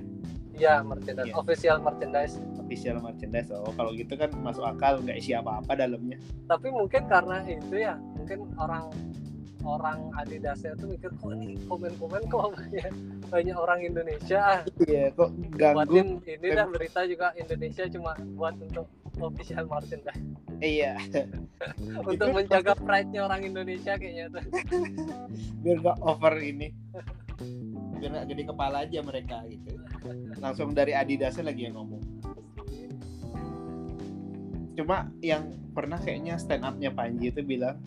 Iya, merchandise, Iya. official merchandise. official merchandise. Oh kalau gitu kan masuk akal nggak isi apa-apa dalamnya. Tapi mungkin karena itu ya, mungkin orang orang Adidasnya tuh mikir kok ini komen-komen kok banyak, banyak orang Indonesia Iya kok ganggu buatin ini dah berita juga Indonesia cuma buat untuk official merchandise Iya, untuk menjaga pride-nya orang Indonesia kayaknya tuh. biar nggak over ini, biar nggak gede kepala aja mereka gitu. Langsung dari Adidasnya lagi yang ngomong. Cuma yang pernah kayaknya stand up-nya Panji itu bilang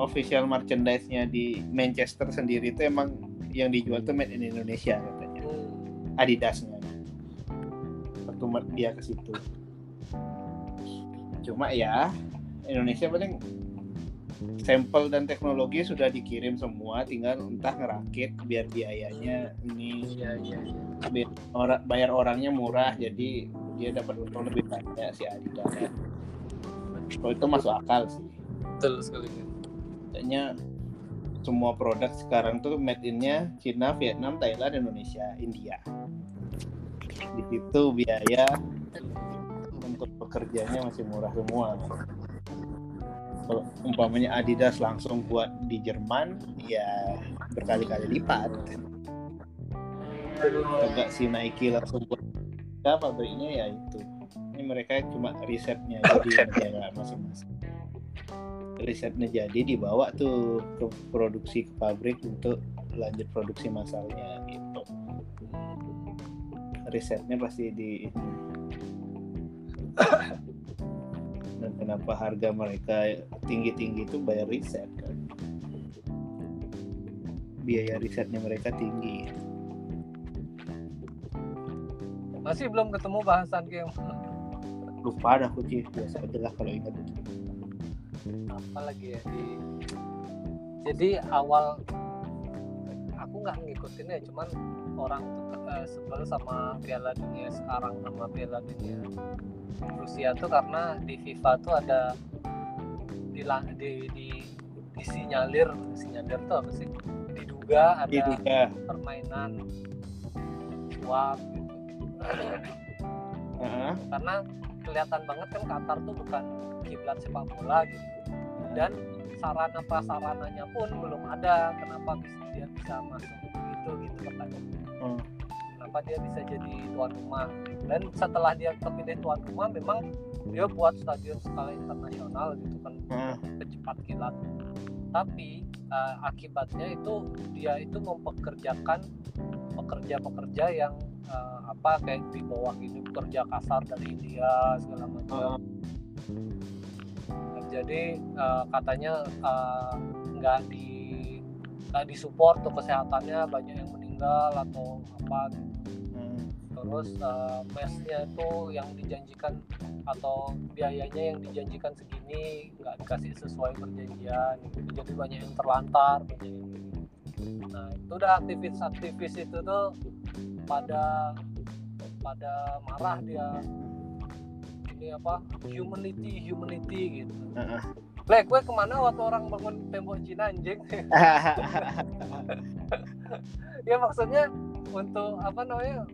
official merchandise-nya di Manchester sendiri itu emang yang dijual tuh made in Indonesia katanya. Adidasnya. Mer- dia ke situ. Cuma ya Indonesia paling sampel dan teknologi sudah dikirim semua, tinggal entah ngerakit biar biayanya ini Iya, iya, iya. biar ora- bayar orangnya murah, jadi dia dapat untung lebih banyak si Adidas. Kalau itu masuk akal sih. Betul sekali. Kayaknya semua produk sekarang tuh made in-nya Cina, Vietnam, Thailand, Indonesia, India. Di situ biaya untuk pekerjanya masih murah semua. Kalau umpamanya Adidas langsung buat di Jerman, ya berkali-kali lipat. Agak si Nike langsung buat. Ya, pabriknya ya itu. Ini mereka cuma risetnya jadi negara masing-masing. Risetnya jadi dibawa tuh ke produksi ke pabrik untuk lanjut produksi masalnya gitu. Risetnya pasti di dan kenapa harga mereka tinggi-tinggi itu bayar riset kan? Biaya risetnya mereka tinggi. Masih belum ketemu bahasan game. Lupa dah aku Ci. biasa aja lah kalau ingat apa lagi ya? Di jadi awal aku nggak ngikutin ya cuman orang tuh eh, sebel sama Piala Dunia sekarang sama Piala Dunia Rusia tuh karena di FIFA tuh ada di di di disinyalir disinyalir tuh apa sih? Diduga ada diduga. permainan suap gitu. Heeh. karena kelihatan banget kan Qatar tuh bukan kiblat sepak bola gitu. Dan sarana prasarananya pun belum ada kenapa bisa dia bisa masuk itu gitu pertanyaan Hmm. kenapa dia bisa jadi tuan rumah? Dan setelah dia kepilih tuan rumah memang dia buat stadion skala internasional gitu kan Heeh. kecepat kilat. Tapi eh, akibatnya itu dia itu mempekerjakan pekerja-pekerja yang eh, apa kayak di bawah ini pekerja kasar dari India segala macam. Jadi eh, katanya nggak di nggak disupport tuh kesehatannya banyak yang meninggal atau apa gitu. Hmm. terus eh, mesnya itu yang dijanjikan atau biayanya yang dijanjikan segini nggak dikasih sesuai perjanjian gitu. jadi banyak yang terlantar banyak yang gini. nah itu udah aktivis-aktivis itu tuh pada pada marah dia ini apa humanity humanity gitu. Lek, gue ke mana waktu orang bangun tembok Cina anjing? ya maksudnya untuk apa namanya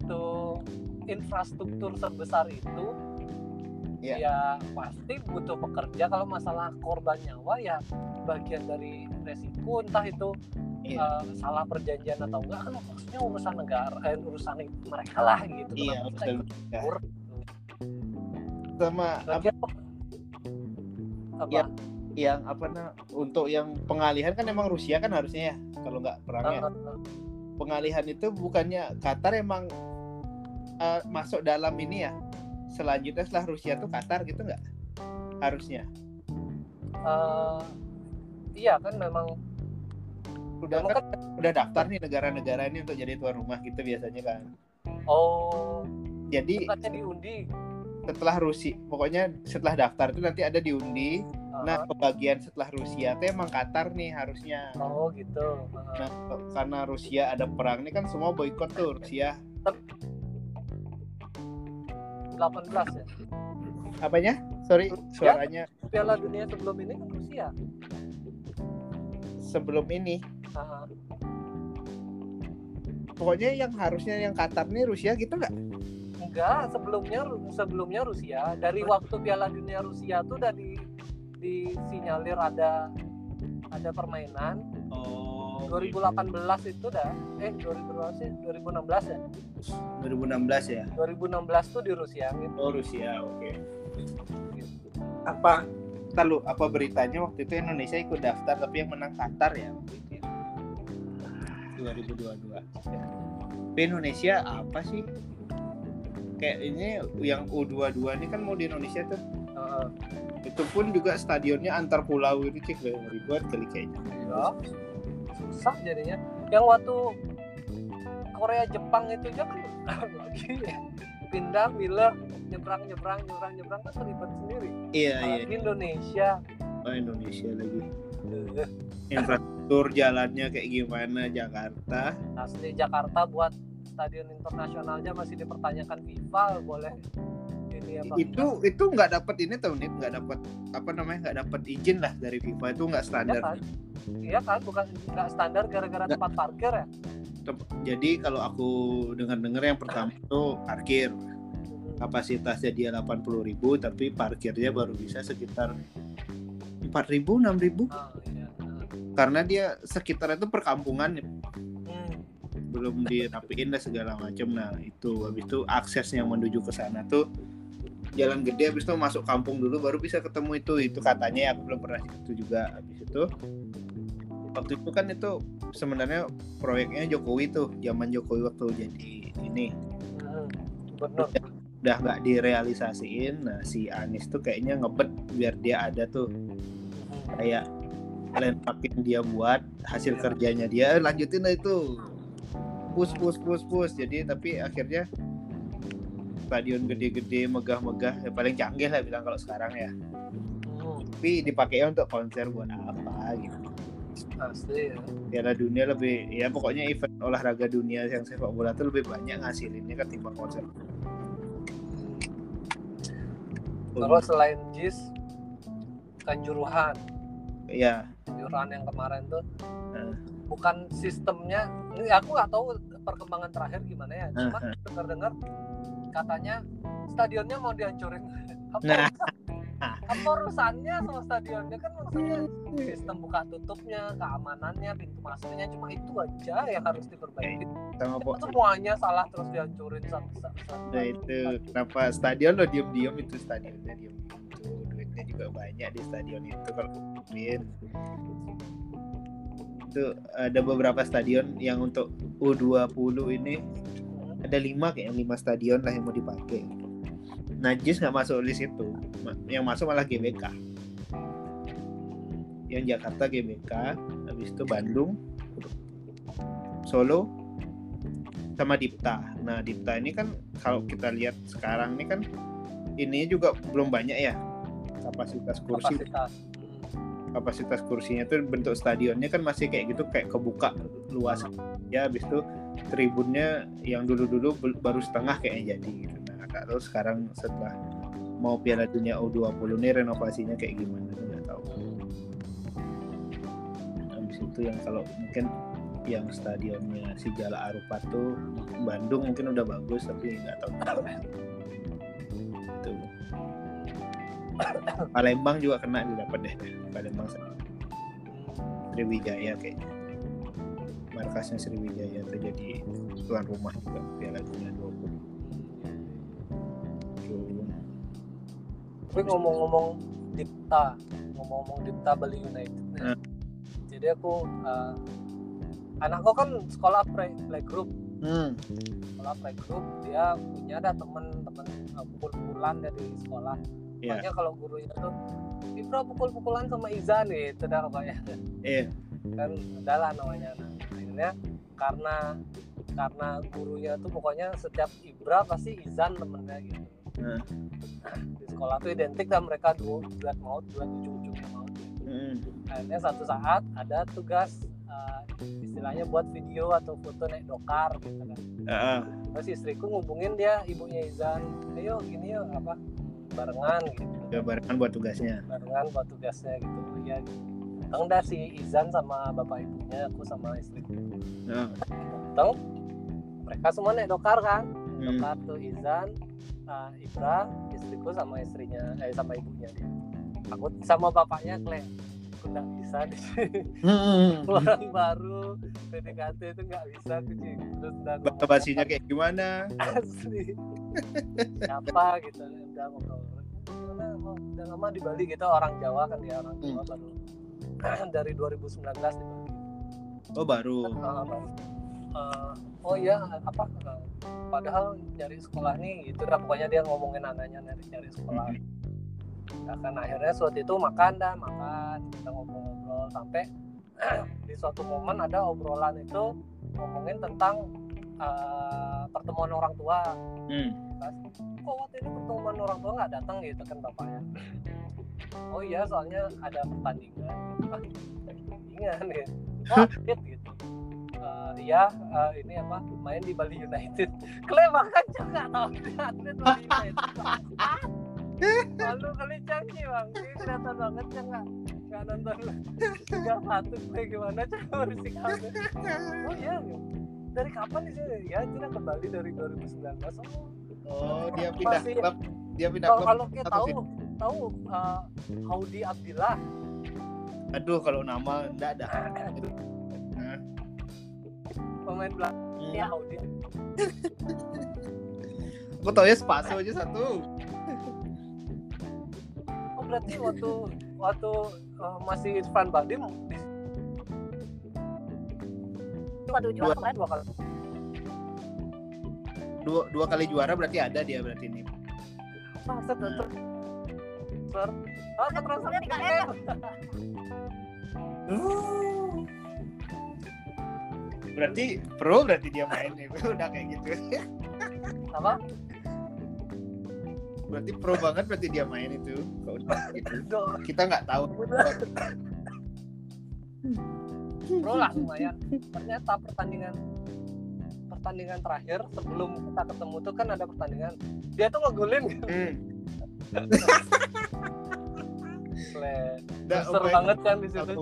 untuk infrastruktur sebesar itu Iya. ya pasti butuh pekerja kalau masalah korban nyawa ya bagian dari resiko entah itu Iya. eh, salah perjanjian atau enggak kan maksudnya urusan negara eh, urusan mereka lah gitu Iya, Kenapa kita ikut campur? sama apa Lagian, apa? Iya. yang apa nah untuk yang pengalihan kan emang Rusia kan harusnya ya kalau nggak perangnya eh, pengalihan itu bukannya Qatar emang eh, masuk dalam ini ya selanjutnya setelah Rusia tuh Qatar gitu nggak? Harusnya. Eh, iya kan memang udah memang kan kan udah daftar nih negara-negara ini untuk jadi tuan rumah gitu biasanya kan. Oh. Jadi diundi setelah Rusia pokoknya setelah daftar itu nanti ada diundi. Nah Ah, kebagian setelah Rusia tuh emang Qatar nih harusnya. Oh gitu. Ah. nah karena Rusia ada perang ini kan semua boykot tuh Rusia. 18 ya? Apanya? Sorry suaranya. Piala Dunia sebelum ini kan Rusia? Sebelum ini. Ah, pokoknya yang harusnya yang Qatar nih Rusia gitu nggak enggak sebelumnya sebelumnya Rusia. Dari waktu Piala Dunia Rusia tuh udah di disinyalir ada ada permainan. Oh 2018 itu dah. Eh 2018 sih? 2016 ya? 2016 ya? 2016 tuh di Rusia gitu. Oh Rusia oke. Apa Lalu apa beritanya waktu itu Indonesia ikut daftar tapi yang menang Qatar ya? Ya? 2022 tapi Indonesia apa sih kayak ini yang U22 ini kan mau di Indonesia tuh. Heeh. itu pun juga stadionnya antar pulau itu cik. Lah ribuan kali kayaknya Ya, susah jadinya. Yang waktu Korea Jepang itu aja kan lagi pindah bila nyebrang nyebrang nyebrang nyebrang kan ribet sendiri. Iya iya. Apalagi Indonesia. Oh, Indonesia lagi. Infrastruktur jalannya kayak gimana Jakarta? Asli Jakarta buat stadion internasionalnya masih dipertanyakan FIFA boleh ini apa itu itu nggak dapat ini tuh nih nggak dapat apa namanya nggak dapat izin lah dari FIFA. Itu nggak Iya standar kan? Iya kan? Bukan nggak standar gara-gara tempat parkir ya? Tep- jadi kalau aku dengar-dengar yang pertama itu parkir. Kapasitasnya dia 80.000 tapi parkirnya baru bisa sekitar 4.000 6.000 Ah, iya. karena dia sekitar itu perkampungan Hmm. Belum dirapiin dan segala macam nah itu. Habis itu akses yang menuju ke sana tuh jalan gede habis itu masuk kampung dulu baru bisa ketemu itu. Itu katanya ya aku belum pernah itu juga. Habis itu waktu itu kan itu sebenarnya proyeknya Jokowi tuh zaman Jokowi waktu jadi ini. Bener udah nggak direalisasiin. Nah si Anies tuh kayaknya ngebet biar dia ada tuh. Kayak landmark yang dia buat hasil kerjanya dia "Eh, lanjutin lah itu push push push push jadi tapi akhirnya stadion gede-gede megah-megah ya paling canggih lah bilang kalau sekarang ya. Hmm. tapi dipakainya untuk konser buat apa gitu. Asli ya. Piala dunia lebih ya pokoknya event olahraga dunia yang sepak bola tuh lebih banyak ngasilinnya ketimbang konser. Terus selain JIS Kanjuruhan. Ya Kanjuruhan yang kemarin tuh. Eh. Bukan sistemnya. Ini aku nggak tahu perkembangan terakhir gimana ya. Cuma dengar dengar katanya stadionnya mau dihancurin. Apa Nah. apa urusannya sama stadionnya? Kan maksudnya sistem buka tutupnya keamanannya pintu masuknya cuma itu aja yang harus diperbaiki. Sama po semuanya salah terus dihancurin satu satu nah itu. Kenapa stadion lo diem diem itu? Stadionnya diem itu. Duitnya juga banyak di stadion itu kalau main itu ada beberapa stadion yang untuk U20 ini ada lima kayaknya lima stadion lah yang mau dipakai. Najis nggak masuk list itu yang masuk malah GBK yang Jakarta GBK habis itu Bandung Solo sama Dipta. Nah Dipta ini kan kalau kita lihat sekarang ini kan ini juga belum banyak ya kapasitas kursi. Kapasitas kapasitas kursinya tuh bentuk stadionnya kan masih kayak gitu kayak kebuka luas. Ya habis itu tribunnya yang dulu-dulu baru setengah kayaknya jadi gitu. Nah nggak tahu sekarang setelah mau Piala Dunia U20 ini renovasinya kayak gimana nggak tahu. Habis itu yang kalau mungkin yang stadionnya si Jala Arupa tuh Bandung mungkin udah bagus tapi nggak tahu Palembang juga kena didapat deh Palembang sama Sriwijaya kayaknya markasnya Sriwijaya itu jadi tuan rumah juga Piala Dunia 20 Tuh. tapi ngomong-ngomong Dipta ngomong-ngomong Dipta Bali United Hmm. jadi aku uh, anakku kan sekolah play, playgroup Hmm. sekolah playgroup dia punya ada temen-temen uh, pukul-pukulan dari sekolah Iya. makanya kalau gurunya tuh Ibra pukul-pukulan sama Izan gitu dah pokoknya Iya. kan adalah namanya nah, akhirnya karena karena gurunya tuh pokoknya setiap Ibra pasti Izan temennya gitu Nah. di sekolah tuh identik dan mereka dua duet maut duet ujung-ujungnya maut Hmm. akhirnya satu saat ada tugas uh, istilahnya buat video atau foto naik dokar gitu kan ah. terus istriku ngubungin dia ibunya Izan ayo gini yuk apa barengan gitu Ya, barengan buat tugasnya. barengan buat tugasnya gitu ya datang dah si Izan sama bapak ibunya aku sama istriku Ah. datang mereka semua naik dokar kan Hmm. dokar tuh Izan uh, Ibra istriku sama istrinya eh sama ibunya dia aku sama bapaknya Kleng aku nggak bisa di Hmm. orang baru PDKT itu nggak bisa Ci. terus basinya kayak gimana? asli siapa gitu udah ngobrol udah lama di Bali gitu orang Jawa kan dia orang Jawa baru dari 2019 di Bali. Oh baru. Baru. Eh, oh iya apa eh, padahal nyari sekolah nih gitu dah pokoknya dia ngomongin anaknya nyari nyari sekolah. Nah, kan akhirnya suatu itu makan dah makan kita ngobrol-ngobrol sampai di suatu momen ada obrolan itu ngomongin tentang eh, pertemuan orang tua. Hmm. Kok waktu itu pertemuan orang tua nggak datang gitu kan bapaknya oh iya soalnya ada pertandingan. Ah pertandingan gitu oh atlet gitu. Eh, iya eh, ini apa main di Bali United. Klem makan juga tahu? Atlet Bali United. Lalu kali canggih bang, ini kelihatan banget ya nggak nggak nonton. Tiga satu kayak gimana coba bersikapnya. Oh iya, dari kapan sini? Ya tidak kembali dari 2019. Oh, Oh dia pindah Masih- klub. Dia pindah kalau klub. kalau kita tahu sini. tahu uh, Haudi Abdillah Aduh kalau nama enggak ada. Nah. pemain belakang Hmm. ya Haudi. Aku tau ya Spaso aja satu. Oh berarti waktu waktu uh, masih Irfan Badim di Waduh, juara Dua. kemarin dua kali Dua, dua kali juara berarti ada dia berarti ini. masa tuh Nah. transfer oh Transfernya tiga M. Berarti pro berarti dia main itu udah kayak gitu. apa Berarti pro banget berarti dia main itu. Gitu. Kita nggak tahu. Pro lah lumayan. Ternyata pertandingan pertandingan terakhir sebelum kita ketemu tuh kan ada pertandingan. Dia tuh ngegolin. Gitu Hmm. Seru banget kan di situ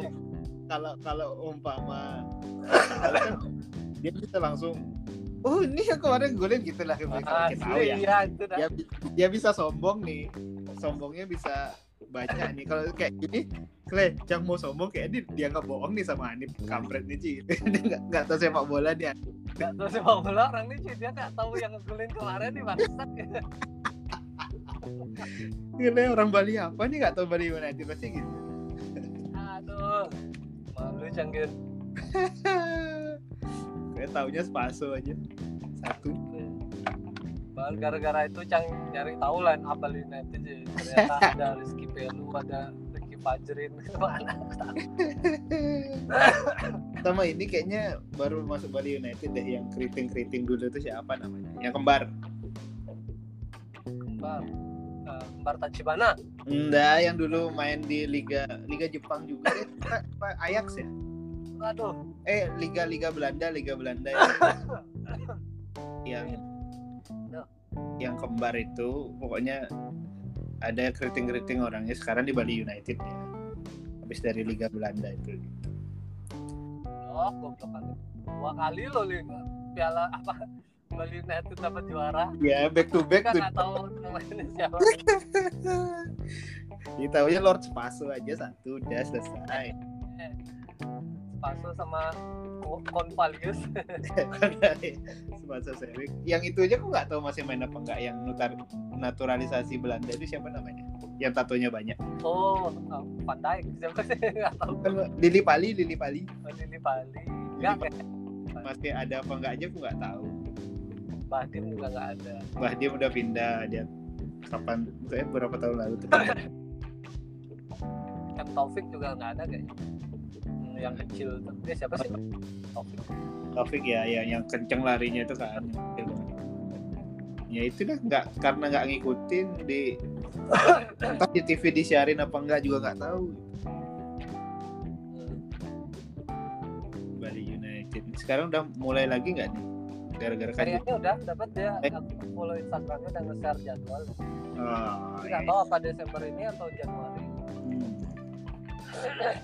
kalau kalau umpama kan dia bisa langsung oh ini yang kemarin golin gitu lah kita tahu Asli, ya. iya itu dah. Dia, dia bisa sombong nih. Sombongnya bisa baca nih. Kalau kayak gini Kle, Cang mau sombong kayak dia dianggap bohong nih sama Hanif kampret nih Ci dia nggak nggak tahu sepak bola dia. Gak tahu sepak bola orang ini cuy, dia gak tahu yang ngegolin kemarin nih bangsat. Kle orang Bali apa nih? Nggak tahu Bali United pasti gitu. Aduh, malu canggir. kayak taunya Spaso aja. Satu. Baru gara-gara itu Cang. Nyari tahu line up Bali United sih. Ternyata ada Rizky Pelu, ada Ricky Fajrin, mana? Sama ini kayaknya baru masuk Bali United deh yang keriting keriting dulu itu siapa namanya? Yang kembar. Kembar. Eh, Kembar Tachibana. enggak yang dulu main di Liga Liga Jepang juga. Apa, Ajax ya? Aduh, eh Liga Liga Belanda Liga Belanda yang yang Ya. yang kembar itu pokoknya ada keriting keriting orangnya sekarang di Bali United ya habis dari Liga Belanda itu oh goblok kali. Dua kali loh Liga. Piala apa? Bali United dapat juara. ya back to back Kan tuh nggak tahu namanya siapa. kita aja Lord Spaso aja satu udah selesai Spaso sama Konvalius. Spaso Sewik yang itu aja aku nggak tahu masih main apa nggak yang nutar, naturalisasi Belanda itu siapa namanya yang tatonya banyak Oh, uh, Van Dijk. Siapa sih? Nggak tahu. kan Lili Pali Lili Pali Lili Pali. Nggak, kayak masih ada apa nggak aja aku nggak tahu Bahdim juga nggak ada. Bah dia udah pindah dia kapan saya berapa tahun lalu M Taufik juga nggak ada kayaknya. Yang kecil tuh. Dia siapa sih? Taufik. Taufik ya, ya yang kenceng larinya itu kan ya itu dah nggak karena nggak ngikutin di entah di TV disiarin apa enggak juga nggak tahu. Bali United sekarang udah mulai lagi nggak nih gara-gara kan Kayaknya udah dapat dia Eh. aku follow Instagramnya dan nge-share jadwal. oh, Nggak ya, tahu apa Desember ini atau Januari. Hmm.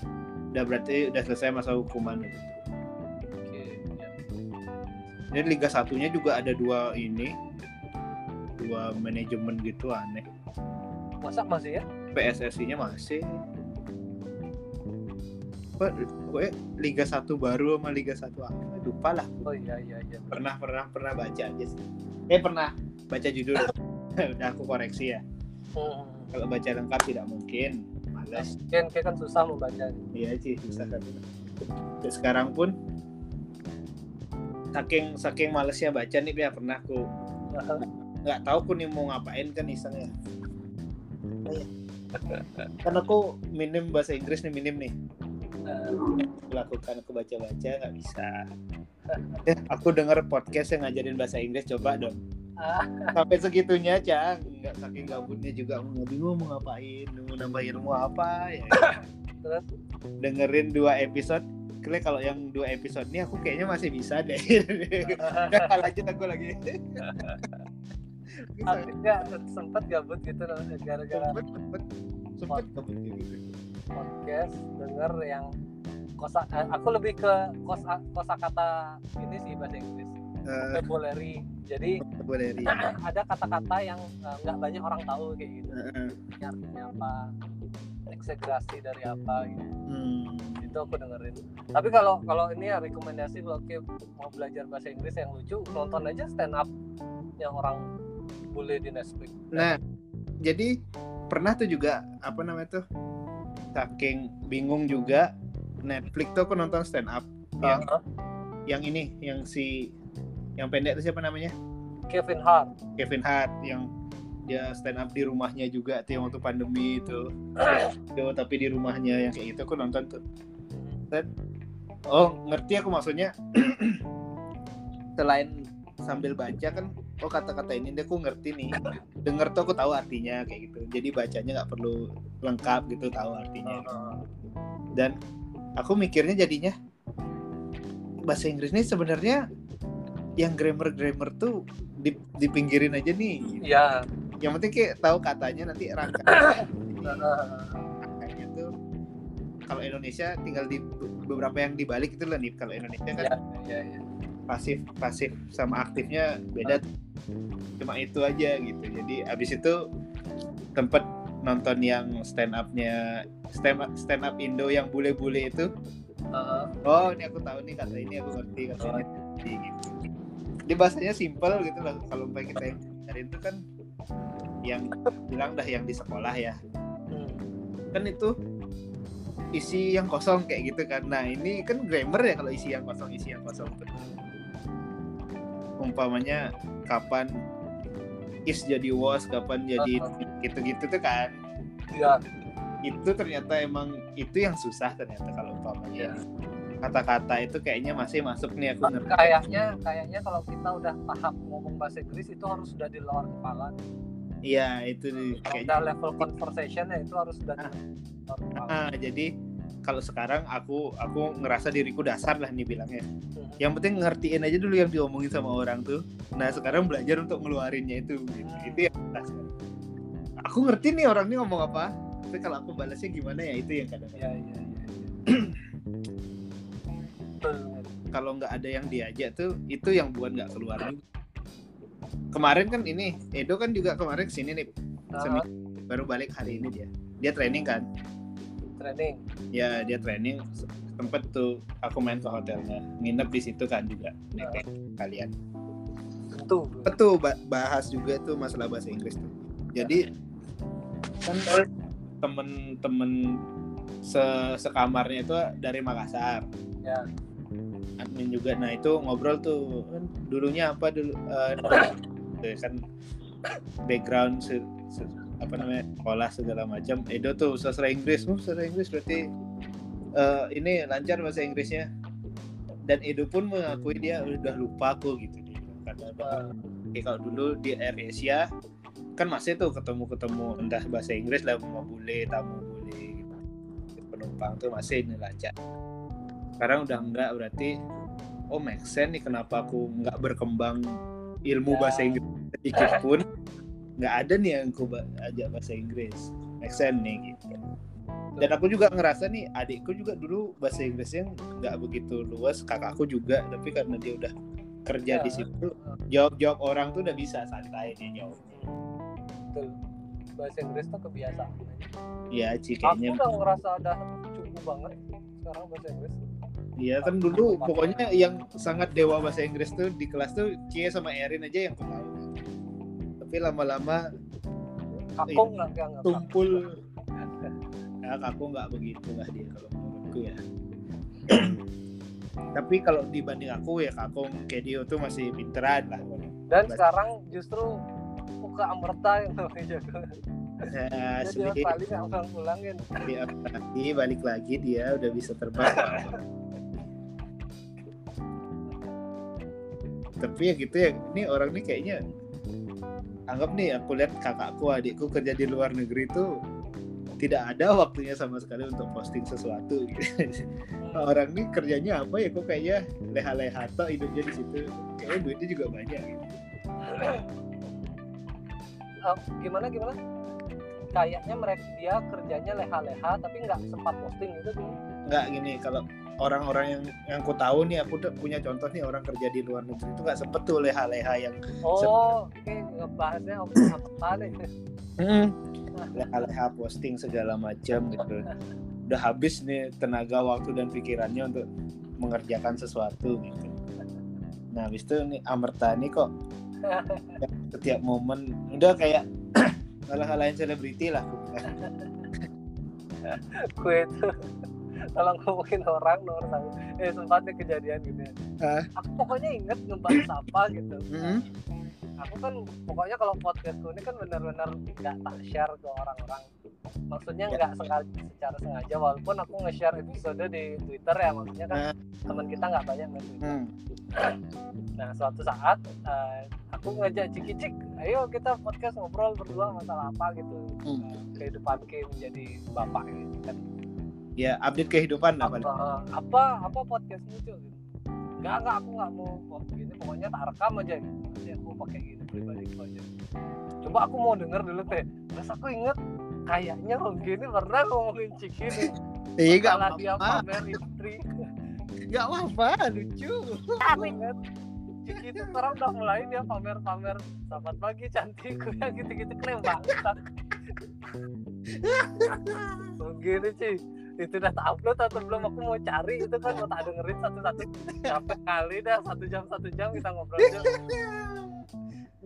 udah berarti udah selesai masa hukuman gitu. Oke. ya. Ini Liga satunya juga ada dua ini dua manajemen gitu aneh Masa masih ya? PSSI-nya masih Kok, pokoknya Liga 1 baru sama Liga 1 apa lupa lah Oh iya iya iya. pernah pernah pernah baca aja sih eh pernah baca judul udah aku koreksi ya Hmm. kalau baca lengkap tidak mungkin malas Mungkin kayak kan susah membaca. iya sih susah kan. Terus sekarang pun saking saking malesnya baca nih ya pernah aku nggak tahu aku nih mau ngapain kan iseng ya kan aku minim bahasa Inggris nih minim nih. Lakukan aku baca-baca nggak bisa. Eh, aku denger podcast yang ngajarin bahasa Inggris coba dong. sampai segitunya cang. Nggak saking gabutnya juga mau bingung mau ngapain mau nambah ilmu apa ya. Terus? dengerin dua episode. Kle kalau yang dua episode ini aku kayaknya masih bisa deh. Lanjut aku lagi. Akhirnya sempet gabut gitu loh gara-gara sempet sempet. Sempet gabut gitu. podcast denger yang kosa eh, aku lebih ke kosa kosakata ini sih bahasa Inggris Eh, vocabulary jadi boleh dari ada kata-kata yang eh, nggak banyak orang tahu kayak gitu. Ini artinya apa? Eksegrasi dari apa gitu. Hmm. itu aku dengerin. Tapi kalau kalau ini ya rekomendasi kalau Ki mau belajar bahasa Inggris yang lucu nonton aja stand up yang orang bule di Netflix. Nah, jadi pernah tuh juga apa namanya tuh saking bingung juga Netflix tuh aku nonton stand up yang Ah, yang ini yang si yang pendek itu siapa namanya? Kevin Hart. Kevin Hart yang dia stand up di rumahnya juga tuh yang waktu pandemi itu. Itu tapi di rumahnya yang kayak gitu aku nonton tuh. Oh ngerti aku maksudnya. Selain sambil baca kan oh kata-kata ini dia aku ngerti nih. Denger tuh aku tahu artinya kayak gitu. Jadi bacanya nggak perlu lengkap gitu tahu artinya. Ah, dan aku mikirnya jadinya bahasa Inggris ini sebenarnya yang grammar grammar tuh di, dipinggirin aja nih Iya. yang penting kayak tahu katanya nanti rangka rangkanya tuh kalau Indonesia tinggal di beberapa yang dibalik itu lah nih kalau Indonesia kan Iya, iya, iya. pasif pasif sama aktifnya beda cuma itu aja gitu jadi abis itu tempat nonton yang stand upnya stand up, stand up Indo yang bule-bule itu Heeh. oh ini aku tahu nih kata ini aku ngerti kata ini ngerti, gitu dia bahasanya simple gitu loh. Kalau umpamanya kita yang cari itu kan yang bilang dah yang di sekolah ya. Hmm. kan itu isi yang kosong kayak gitu kan. Nah ini kan grammar ya kalau isi yang kosong isi yang kosong tuh. Umpamanya kapan is jadi was kapan jadi gitu-gitu tuh kan. Iya. itu ternyata emang itu yang susah ternyata kalau umpamanya kata-kata itu kayaknya masih masuk nih aku ngerti Kayaknya kayaknya kalau kita udah paham ngomong bahasa Inggris itu harus sudah di luar kepala. iya itu Kalau kayaknya level conversation ya itu harus sudah di Ah. luar kepala. Ah, jadi kalau sekarang aku aku ngerasa diriku dasar lah nih bilangnya Hmm. yang penting ngertiin aja dulu yang diomongin sama orang tuh nah sekarang belajar untuk ngeluarinnya itu gitu. Hmm. itu yang dasar aku ngerti nih orang ini ngomong apa tapi kalau aku balasnya gimana ya itu yang kadang Iya iya iya. Betul. kalau nggak ada yang diajak tuh itu yang buat nggak keluar juga. kemarin kan ini Edo kan juga kemarin ke sini nih. Semi- baru balik hari ini dia. Dia training kan? Training. ya dia training. Sempet tuh aku main ke hotelnya. Nginep di situ kan juga. Kayak kalian. Betul ba- bahas juga tuh masalah bahasa Inggris tuh. Jadi kan temen-temen se sekamarnya itu dari Makassar. Ya. Admin juga. Nah itu ngobrol tuh. Kan dulunya apa dulu tuh kan background se- se- apa namanya sekolah segala macam. Edo tuh sastra Inggris. Oh sastra Inggris berarti eh, ini lancar bahasa Inggrisnya. Dan Edo pun mengakui dia udah lupa aku gitu. Karena kalau dulu di Air Asia kan masih tuh ketemu-ketemu entah bahasa Inggris lah mau bule tamu bule gitu. penumpang tuh masih ini lancar sekarang udah enggak berarti oh make sense nih kenapa aku nggak berkembang ilmu Ya. bahasa Inggris sedikit pun nggak ada nih yang aku ajak bahasa Inggris make sense nih gitu dan aku juga ngerasa nih adikku juga dulu bahasa Inggrisnya nggak begitu luas kakakku juga tapi karena dia udah kerja Ya. di situ jawab-jawab orang tuh udah bisa santai dia jawab Betul. Bahasa Inggris tuh kebiasaan. Ci Aku udah ngerasa udah cukup banget sekarang bahasa Inggris. Iya kan dulu pokoknya yang sangat dewa bahasa Inggris tuh di kelas tuh Cie sama Erin aja yang tahu tapi lama-lama Aku nggak nggak nggak. tumpul. ya aku nggak begitu lah dia kalau menurutku ya. Tapi kalau dibanding aku ya kakung Kedio tuh masih pinteran lah. Dan sekarang justru muka Amerta yang namanya jago. nah, Jadi sedikit paling ulang-ulangin. lagi balik lagi dia udah bisa terbang tapi ya gitu ya ini orang nih kayaknya anggap nih aku lihat kakakku adikku kerja di luar negeri tuh tidak ada waktunya sama sekali untuk posting sesuatu gitu. orang nih kerjanya apa ya kok kayaknya leha-leha toh hidupnya di situ kayaknya duitnya juga banyak gitu. Eh, gimana gimana? Kayaknya mereka dia kerjanya leha-leha tapi nggak sempat posting itu tuh. nggak gini kalau orang-orang yang yang ku tahu nih aku tuh punya contoh nih orang kerja di luar negeri itu nggak sempet tuh leha-leha yang Oh, oke ngebahasnya opsi apa nih? leha-leha posting segala macam gitu. Udah habis nih tenaga waktu dan pikirannya untuk mengerjakan sesuatu gitu. Nah habis itu nih Amerta nih kok setiap momen udah kayak ngalah-ngalahin selebriti lah. Gue itu kalau ngomongin orang nomor satu eh sempatnya kejadian gitu ya. Hah? Aku pokoknya inget ngebahas apa gitu. Mm-mm. Aku kan pokoknya kalau podcastku ini kan benar-benar nggak tak share ke orang-orang. Maksudnya Ya. nggak sengaja secara sengaja walaupun aku nge-share episode di Twitter ya maksudnya kan Nah. teman kita nggak banyak main Twitter. Hmm. Nah suatu saat eh, aku ngajak Ciki Cik, ayo kita podcast ngobrol berdua masalah apa gitu. Hmm. Eh, kehidupan Kim menjadi bapak gitu kan. Ya update kehidupan apa Apa apa apa podcastmu cuy? Gitu. Enggak enggak aku nggak mau gini pokoknya tak rekam aja gitu. Nanti aku pakai gini pribadiku aja. Coba aku mau denger dulu teh. Terus aku inget kayaknya Ronggi ini pernah ngomongin Ciki nih. iya nggak Masalah dia pamer istri. nggak apa-apa lucu aku inget Ciki itu sekarang udah mulai dia pamer-pamer selamat pagi cantikku yang gitu-gitu keren banget Begini sih. Itu udah upload atau belum aku mau cari itu kan mau tak dengerin satu-satu capek kali dah satu jam satu jam kita ngobrol aja.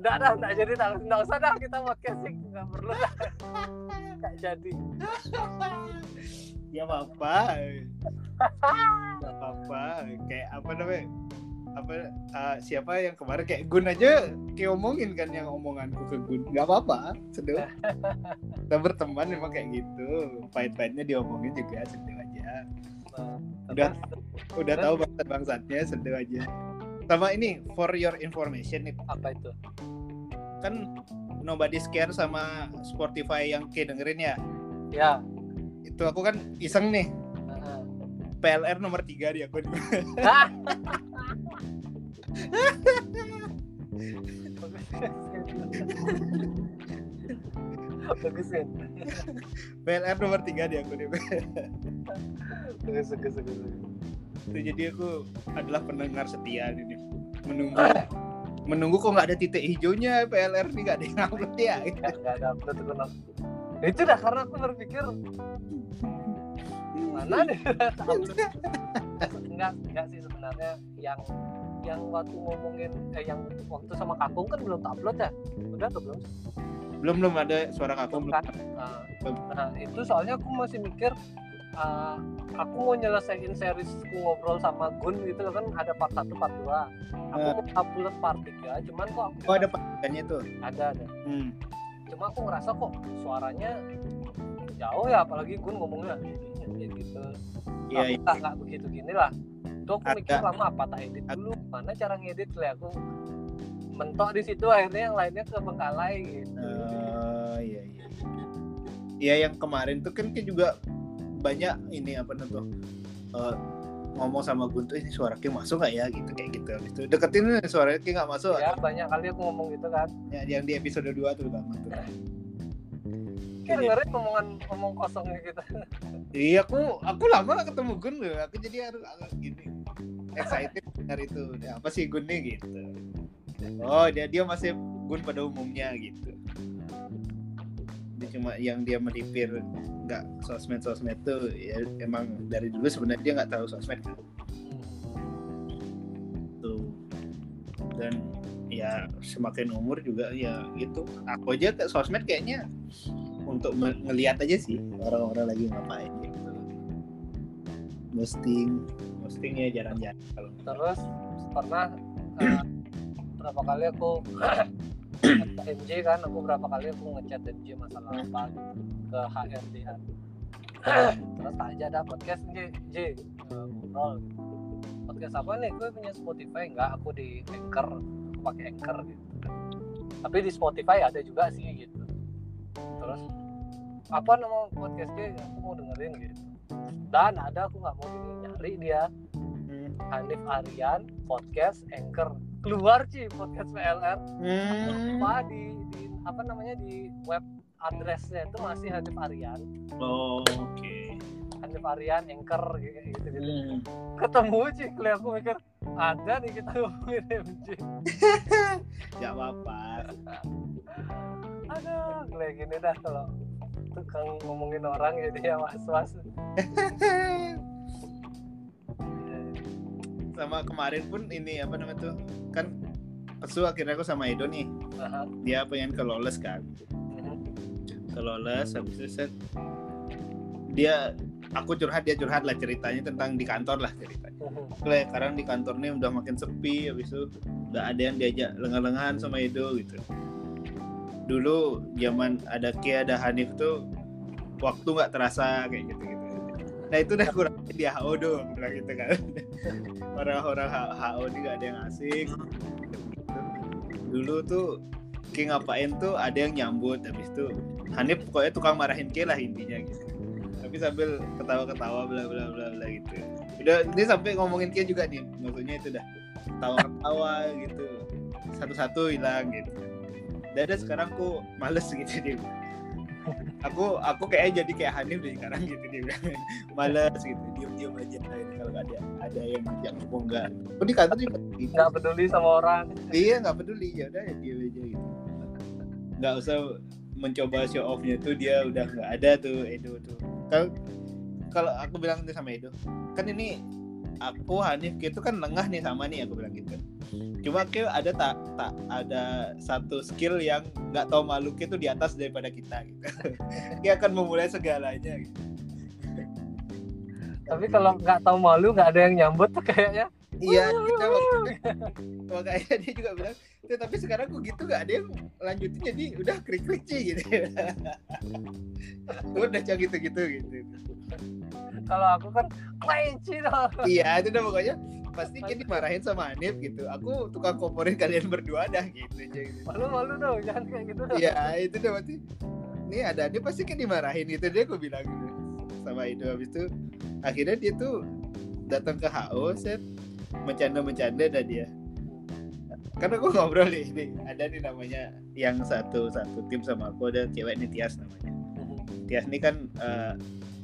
Nggak dah, nggak jadi tak, nggak usah dah kita podcasting nggak perlu dah. Nggak jadi. ya apa apa apa apa kayak apa namanya apa uh, siapa yang kemarin kayak Gun aja kayak omongin kan yang omonganku ke Gun nggak apa-apa sedih kita berteman memang kayak gitu pahit-pahitnya diomongin juga sedih aja Nah, Udah. terus udah tahu bangsat bangsatnya sedih aja sama ini for your information nih apa itu? kan nobody scare sama Spotify yang kayak dengerin ya Ya. itu aku kan iseng nih Heeh. PLR nomor 3 di akun Hah? Bagus kan? PLR nomor 3 di akun Bagus, bagus, bagus. bagus. itu jadi aku adalah pendengar setia ini menunggu menunggu kok nggak ada titik hijaunya PLR nih nggak ada yang upload ya Nggak, nggak ada upload itu? Itu dah karena aku berpikir mana nih upload. enggak enggak sih sebenarnya yang yang waktu ngomongin eh yang waktu sama kakung kan belum upload ya? Udah atau belum? Belum belum ada suara belum kan? nah, nah, itu soalnya aku masih mikir uh, aku mau nyelesain series ngobrol sama Gun gitu kan ada part 1 part 2 aku mau upload part 3 cuman kok aku oh ada panggilannya tuh ada ada. Hmm. cuma aku ngerasa kok suaranya jauh ya apalagi Gun ngomongnya. Kayak gitu. Iya aku iya. nggak begitu gini lah. Tuh aku mikir lama apa tak edit dulu mana cara ngedit lah aku mentok di situ akhirnya yang lainnya kebengkalai gitu. Oh, iya iya. Iya yang kemarin tuh kan kayak juga banyak ini apa namanya tuh eh, ngomong sama Guntur ini suara Ki masuk nggak ya? Gitu kayak gitu Habis itu. Deketin nih suara Ki nggak masuk. Ya banyak kali aku ngomong gitu kan. Ya, yang di episode 2 tuh lama tuh Kayak dengerin omongan ngomong kosongnya kita Iya aku aku lama gak ketemu Gun. Aku jadi harus agak gini excited dengar itu. Ya, apa sih Gun nih gitu. Oh dia dia masih Gun pada umumnya gitu. Dia cuma yang dia melipir nggak sosmed sosmed tuh ya emang dari dulu sebenarnya dia nggak tahu sosmed kan. Tuh. Dan ya semakin umur juga ya gitu. Aku aja ke sosmed kayaknya untuk ngeliat aja sih orang-orang lagi ngapain gitu posting postingnya jarang-jarang terus pernah eh, berapa kali aku MJ kan aku berapa kali aku ngechat MJ masalah apa ke HRD kan. Terus aja ada podcast J J eh, ngobrol. Podcast apa nih? Gue punya Spotify enggak aku di Anchor aku pakai Anchor gitu. Tapi di Spotify ada juga sih gitu. Terus apa nama podcastnya aku mau dengerin gitu dan ada aku nggak mau nyari dia hmm. Hanif Aryan podcast Anchor keluar sih podcast PLR Hmm. apa di, di apa namanya di web addressnya itu masih Hanif Aryan Oh, oke Hanif Aryan Anchor gitu gitu, gitu. Hmm. ketemu sih kali aku mikir ada nih kita ngomongin MJ Gak apa-apa aduh kayak gini dah kalau tukang ngomongin orang jadi ya was was sama kemarin pun ini apa namanya tuh kan pesu akhirnya aku sama Edo nih Aha. dia pengen ke Lawless kan Mhm. ke Lawless habis itu set dia aku curhat dia curhat lah ceritanya tentang di kantor lah ceritanya Mhm. Kayak sekarang di kantor nih udah makin sepi habis itu udah ada yang diajak lengah-lengahan sama Edo gitu dulu zaman ada Ki ada Hanif tuh waktu nggak terasa kayak gitu gitu nah itu udah kurang di HO doang bilang gitu kan. Orang-orang HO ini gak ada yang asik. Dulu tuh Ki ngapain tuh ada yang nyambut habis itu Hanif pokoknya tukang marahin Ki lah intinya gitu. Tapi sambil ketawa-ketawa bla bla bla bla gitu. Udah ini sampai ngomongin Kia juga nih maksudnya itu dah. Ketawa-ketawa gitu. Satu-satu hilang gitu dan ada sekarang aku males gitu dia aku aku kayak jadi kayak Hanif deh sekarang gitu dia bilang. Males gitu diam-diam aja ini kalau ada ada yang ngajak ngomong enggak. Aku di kantor juga gitu nggak peduli sama orang. Iya nggak peduli. Ya udah ya dia aja gitu. Nggak usah mencoba show offnya tuh dia udah nggak ada tuh Edo tuh. Kalau kalau aku bilang sama Edo kan ini aku Hanif gitu kan lengah nih sama nih aku bilang gitu cuma kayak ada tak tak ada satu skill yang nggak tahu malu itu di atas daripada kita gitu dia akan memulai segalanya gitu. Tapi kalau nggak tahu malu nggak ada yang nyambut tuh kayaknya. iya kita makanya, makanya dia juga bilang "Tuh, tapi sekarang kok gitu gak ada yang lanjutin jadi udah krik krik sih gitu udah cak gitu gitu gitu Kalau aku kan cringy dong. iya itu udah pokoknya pasti kayak dimarahin sama Hanif gitu. Aku tukang komporin kalian berdua dah gitu aja gitu. Malu-malu dong, jangan kayak gitu dong. iya itu udah berarti. Ini ada dia pasti kayak dimarahin gitu dia aku bilang gitu. Sama itu habis itu akhirnya dia tuh datang ke HO set. Bercanda-bercanda dah dia. Karena aku ngobrol nih, nih ada nih namanya yang satu satu tim sama aku ada cewek nih Tias namanya. Tias ini kan eh,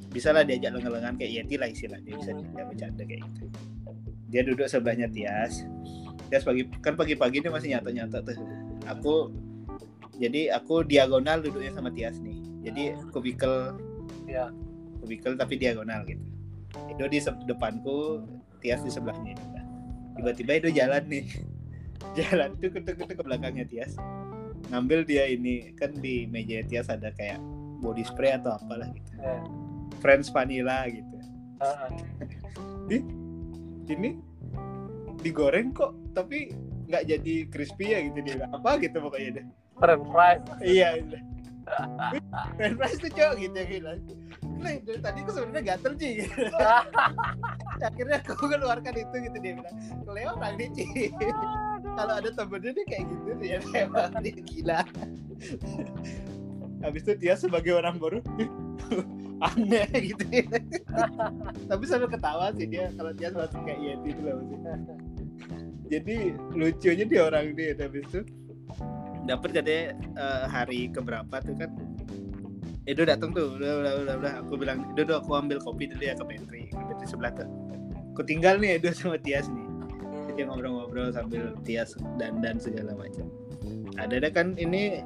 bisa lah diajak lengan-lengan kayak Yeti lah istilah dia bisa diajak bercanda kayak gitu dia duduk sebelahnya Tias. Tias pagi kan pagi-pagi dia masih nyata-nyata tuh. Aku jadi aku diagonal duduknya sama Tias nih. Jadi kubikel Ya. kubikel tapi diagonal gitu. Itu di depanku Tias di sebelahnya tiba-tiba itu jalan nih. Jalan tuh ketuk ketuk ke belakangnya Tias. Ngambil dia ini kan di meja Tias ada kayak body spray atau apalah gitu. Ya. Friends vanilla gitu. Ah, ah. Ini digoreng kok tapi nggak jadi crispy ya gitu dia apa? gitu pokoknya deh French fries. iya itu French fries tuh cowok gitu ya gila Nah, dari tadi aku sebenarnya gatel Ci. Gitu. akhirnya aku keluarkan itu gitu dia bilang Leo nih Ci. Kalau ada temennya dia kayak gitu dia emang dia gila. Habis itu dia sebagai orang baru aneh gitu tapi sambil ketawa sih dia kalau dia langsung kayak Yeti itu loh jadi lucunya dia orang dia habis itu dapat katanya eh, hari keberapa tuh kan Edo datang tuh udah udah udah, udah. aku bilang Edo aku ambil kopi dulu ya ke pantry. Di sebelah tuh aku tinggal nih Edo sama Tias nih. Dia ngobrol-ngobrol sambil Tias dan dan segala macam. Ada ada kan ini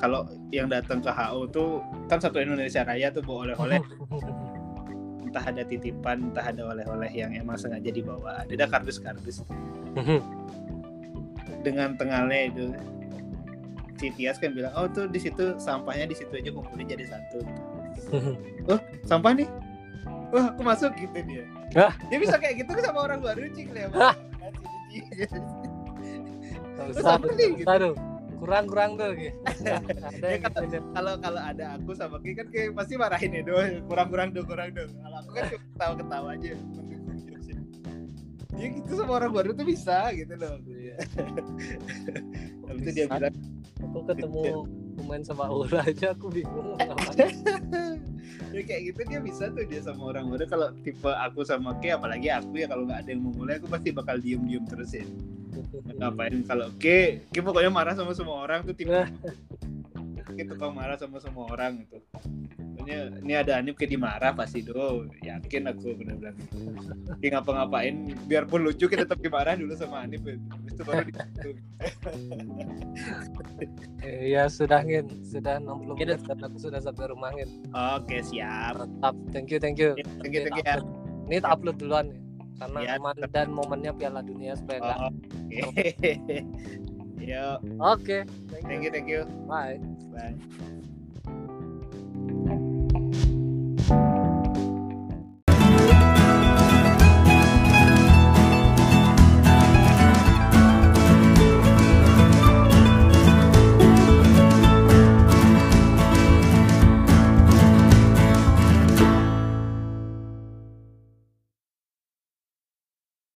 kalau yang datang ke HO tuh kan satu Indonesia Raya tuh bawa oleh-oleh. Entah ada titipan entah ada oleh-oleh yang emang sengaja dibawa. Ada kardus-kardus. Dengan tengalnya itu si Tias kan bilang oh tuh di situ sampahnya di situ aja kumpulin jadi satu. Oh sampah nih? Wah aku masuk gitu dia. Hah? dia bisa kayak gitu sama orang baru cik Nggak Terus usah, apa nih, gitu? Kurang kurang tuh. Gitu. Ada Ya, kata- gitu. kalau kalau ada aku sama Ki kan kayak pasti marahin ya doang kurang-kurang dong kurang dong kalau aku kan cuma ketawa-ketawa aja mendukung jokesnya. dia gitu sama orang baru tuh bisa gitu loh Iya. habis itu dia bilang Aku ketemu pemain sepak bola aja aku bingung. ya kayak gitu dia bisa tuh dia sama orang baru kalau tipe aku sama Ki apalagi aku ya kalau nggak ada yang mau mulai aku pasti bakal diem-diem terus ya ngapain kalau Ki Ki pokoknya marah sama semua orang tuh tipe Ki tukang marah sama semua orang gitu Pokoknya ini ada Anip kayak dimarah pasti do yakin aku bener bilang Ki ngapa-ngapain biarpun lucu kita tetap dimarah dulu sama Anip ya. Habis itu baru di Eh, Ya sudah ngin, sudah 60 Gitu. menit dan aku sudah sampai rumah ngin. Oke siap Mantap, thank you thank you. Thank you, thank you, Ini tak ya. upload- Ini tak upload duluan nih karena ya, aman dan momennya Piala Dunia supaya. Oh, Oke. Okay. Oke. Okay. Thank, thank you, thank you. Bye. Bye.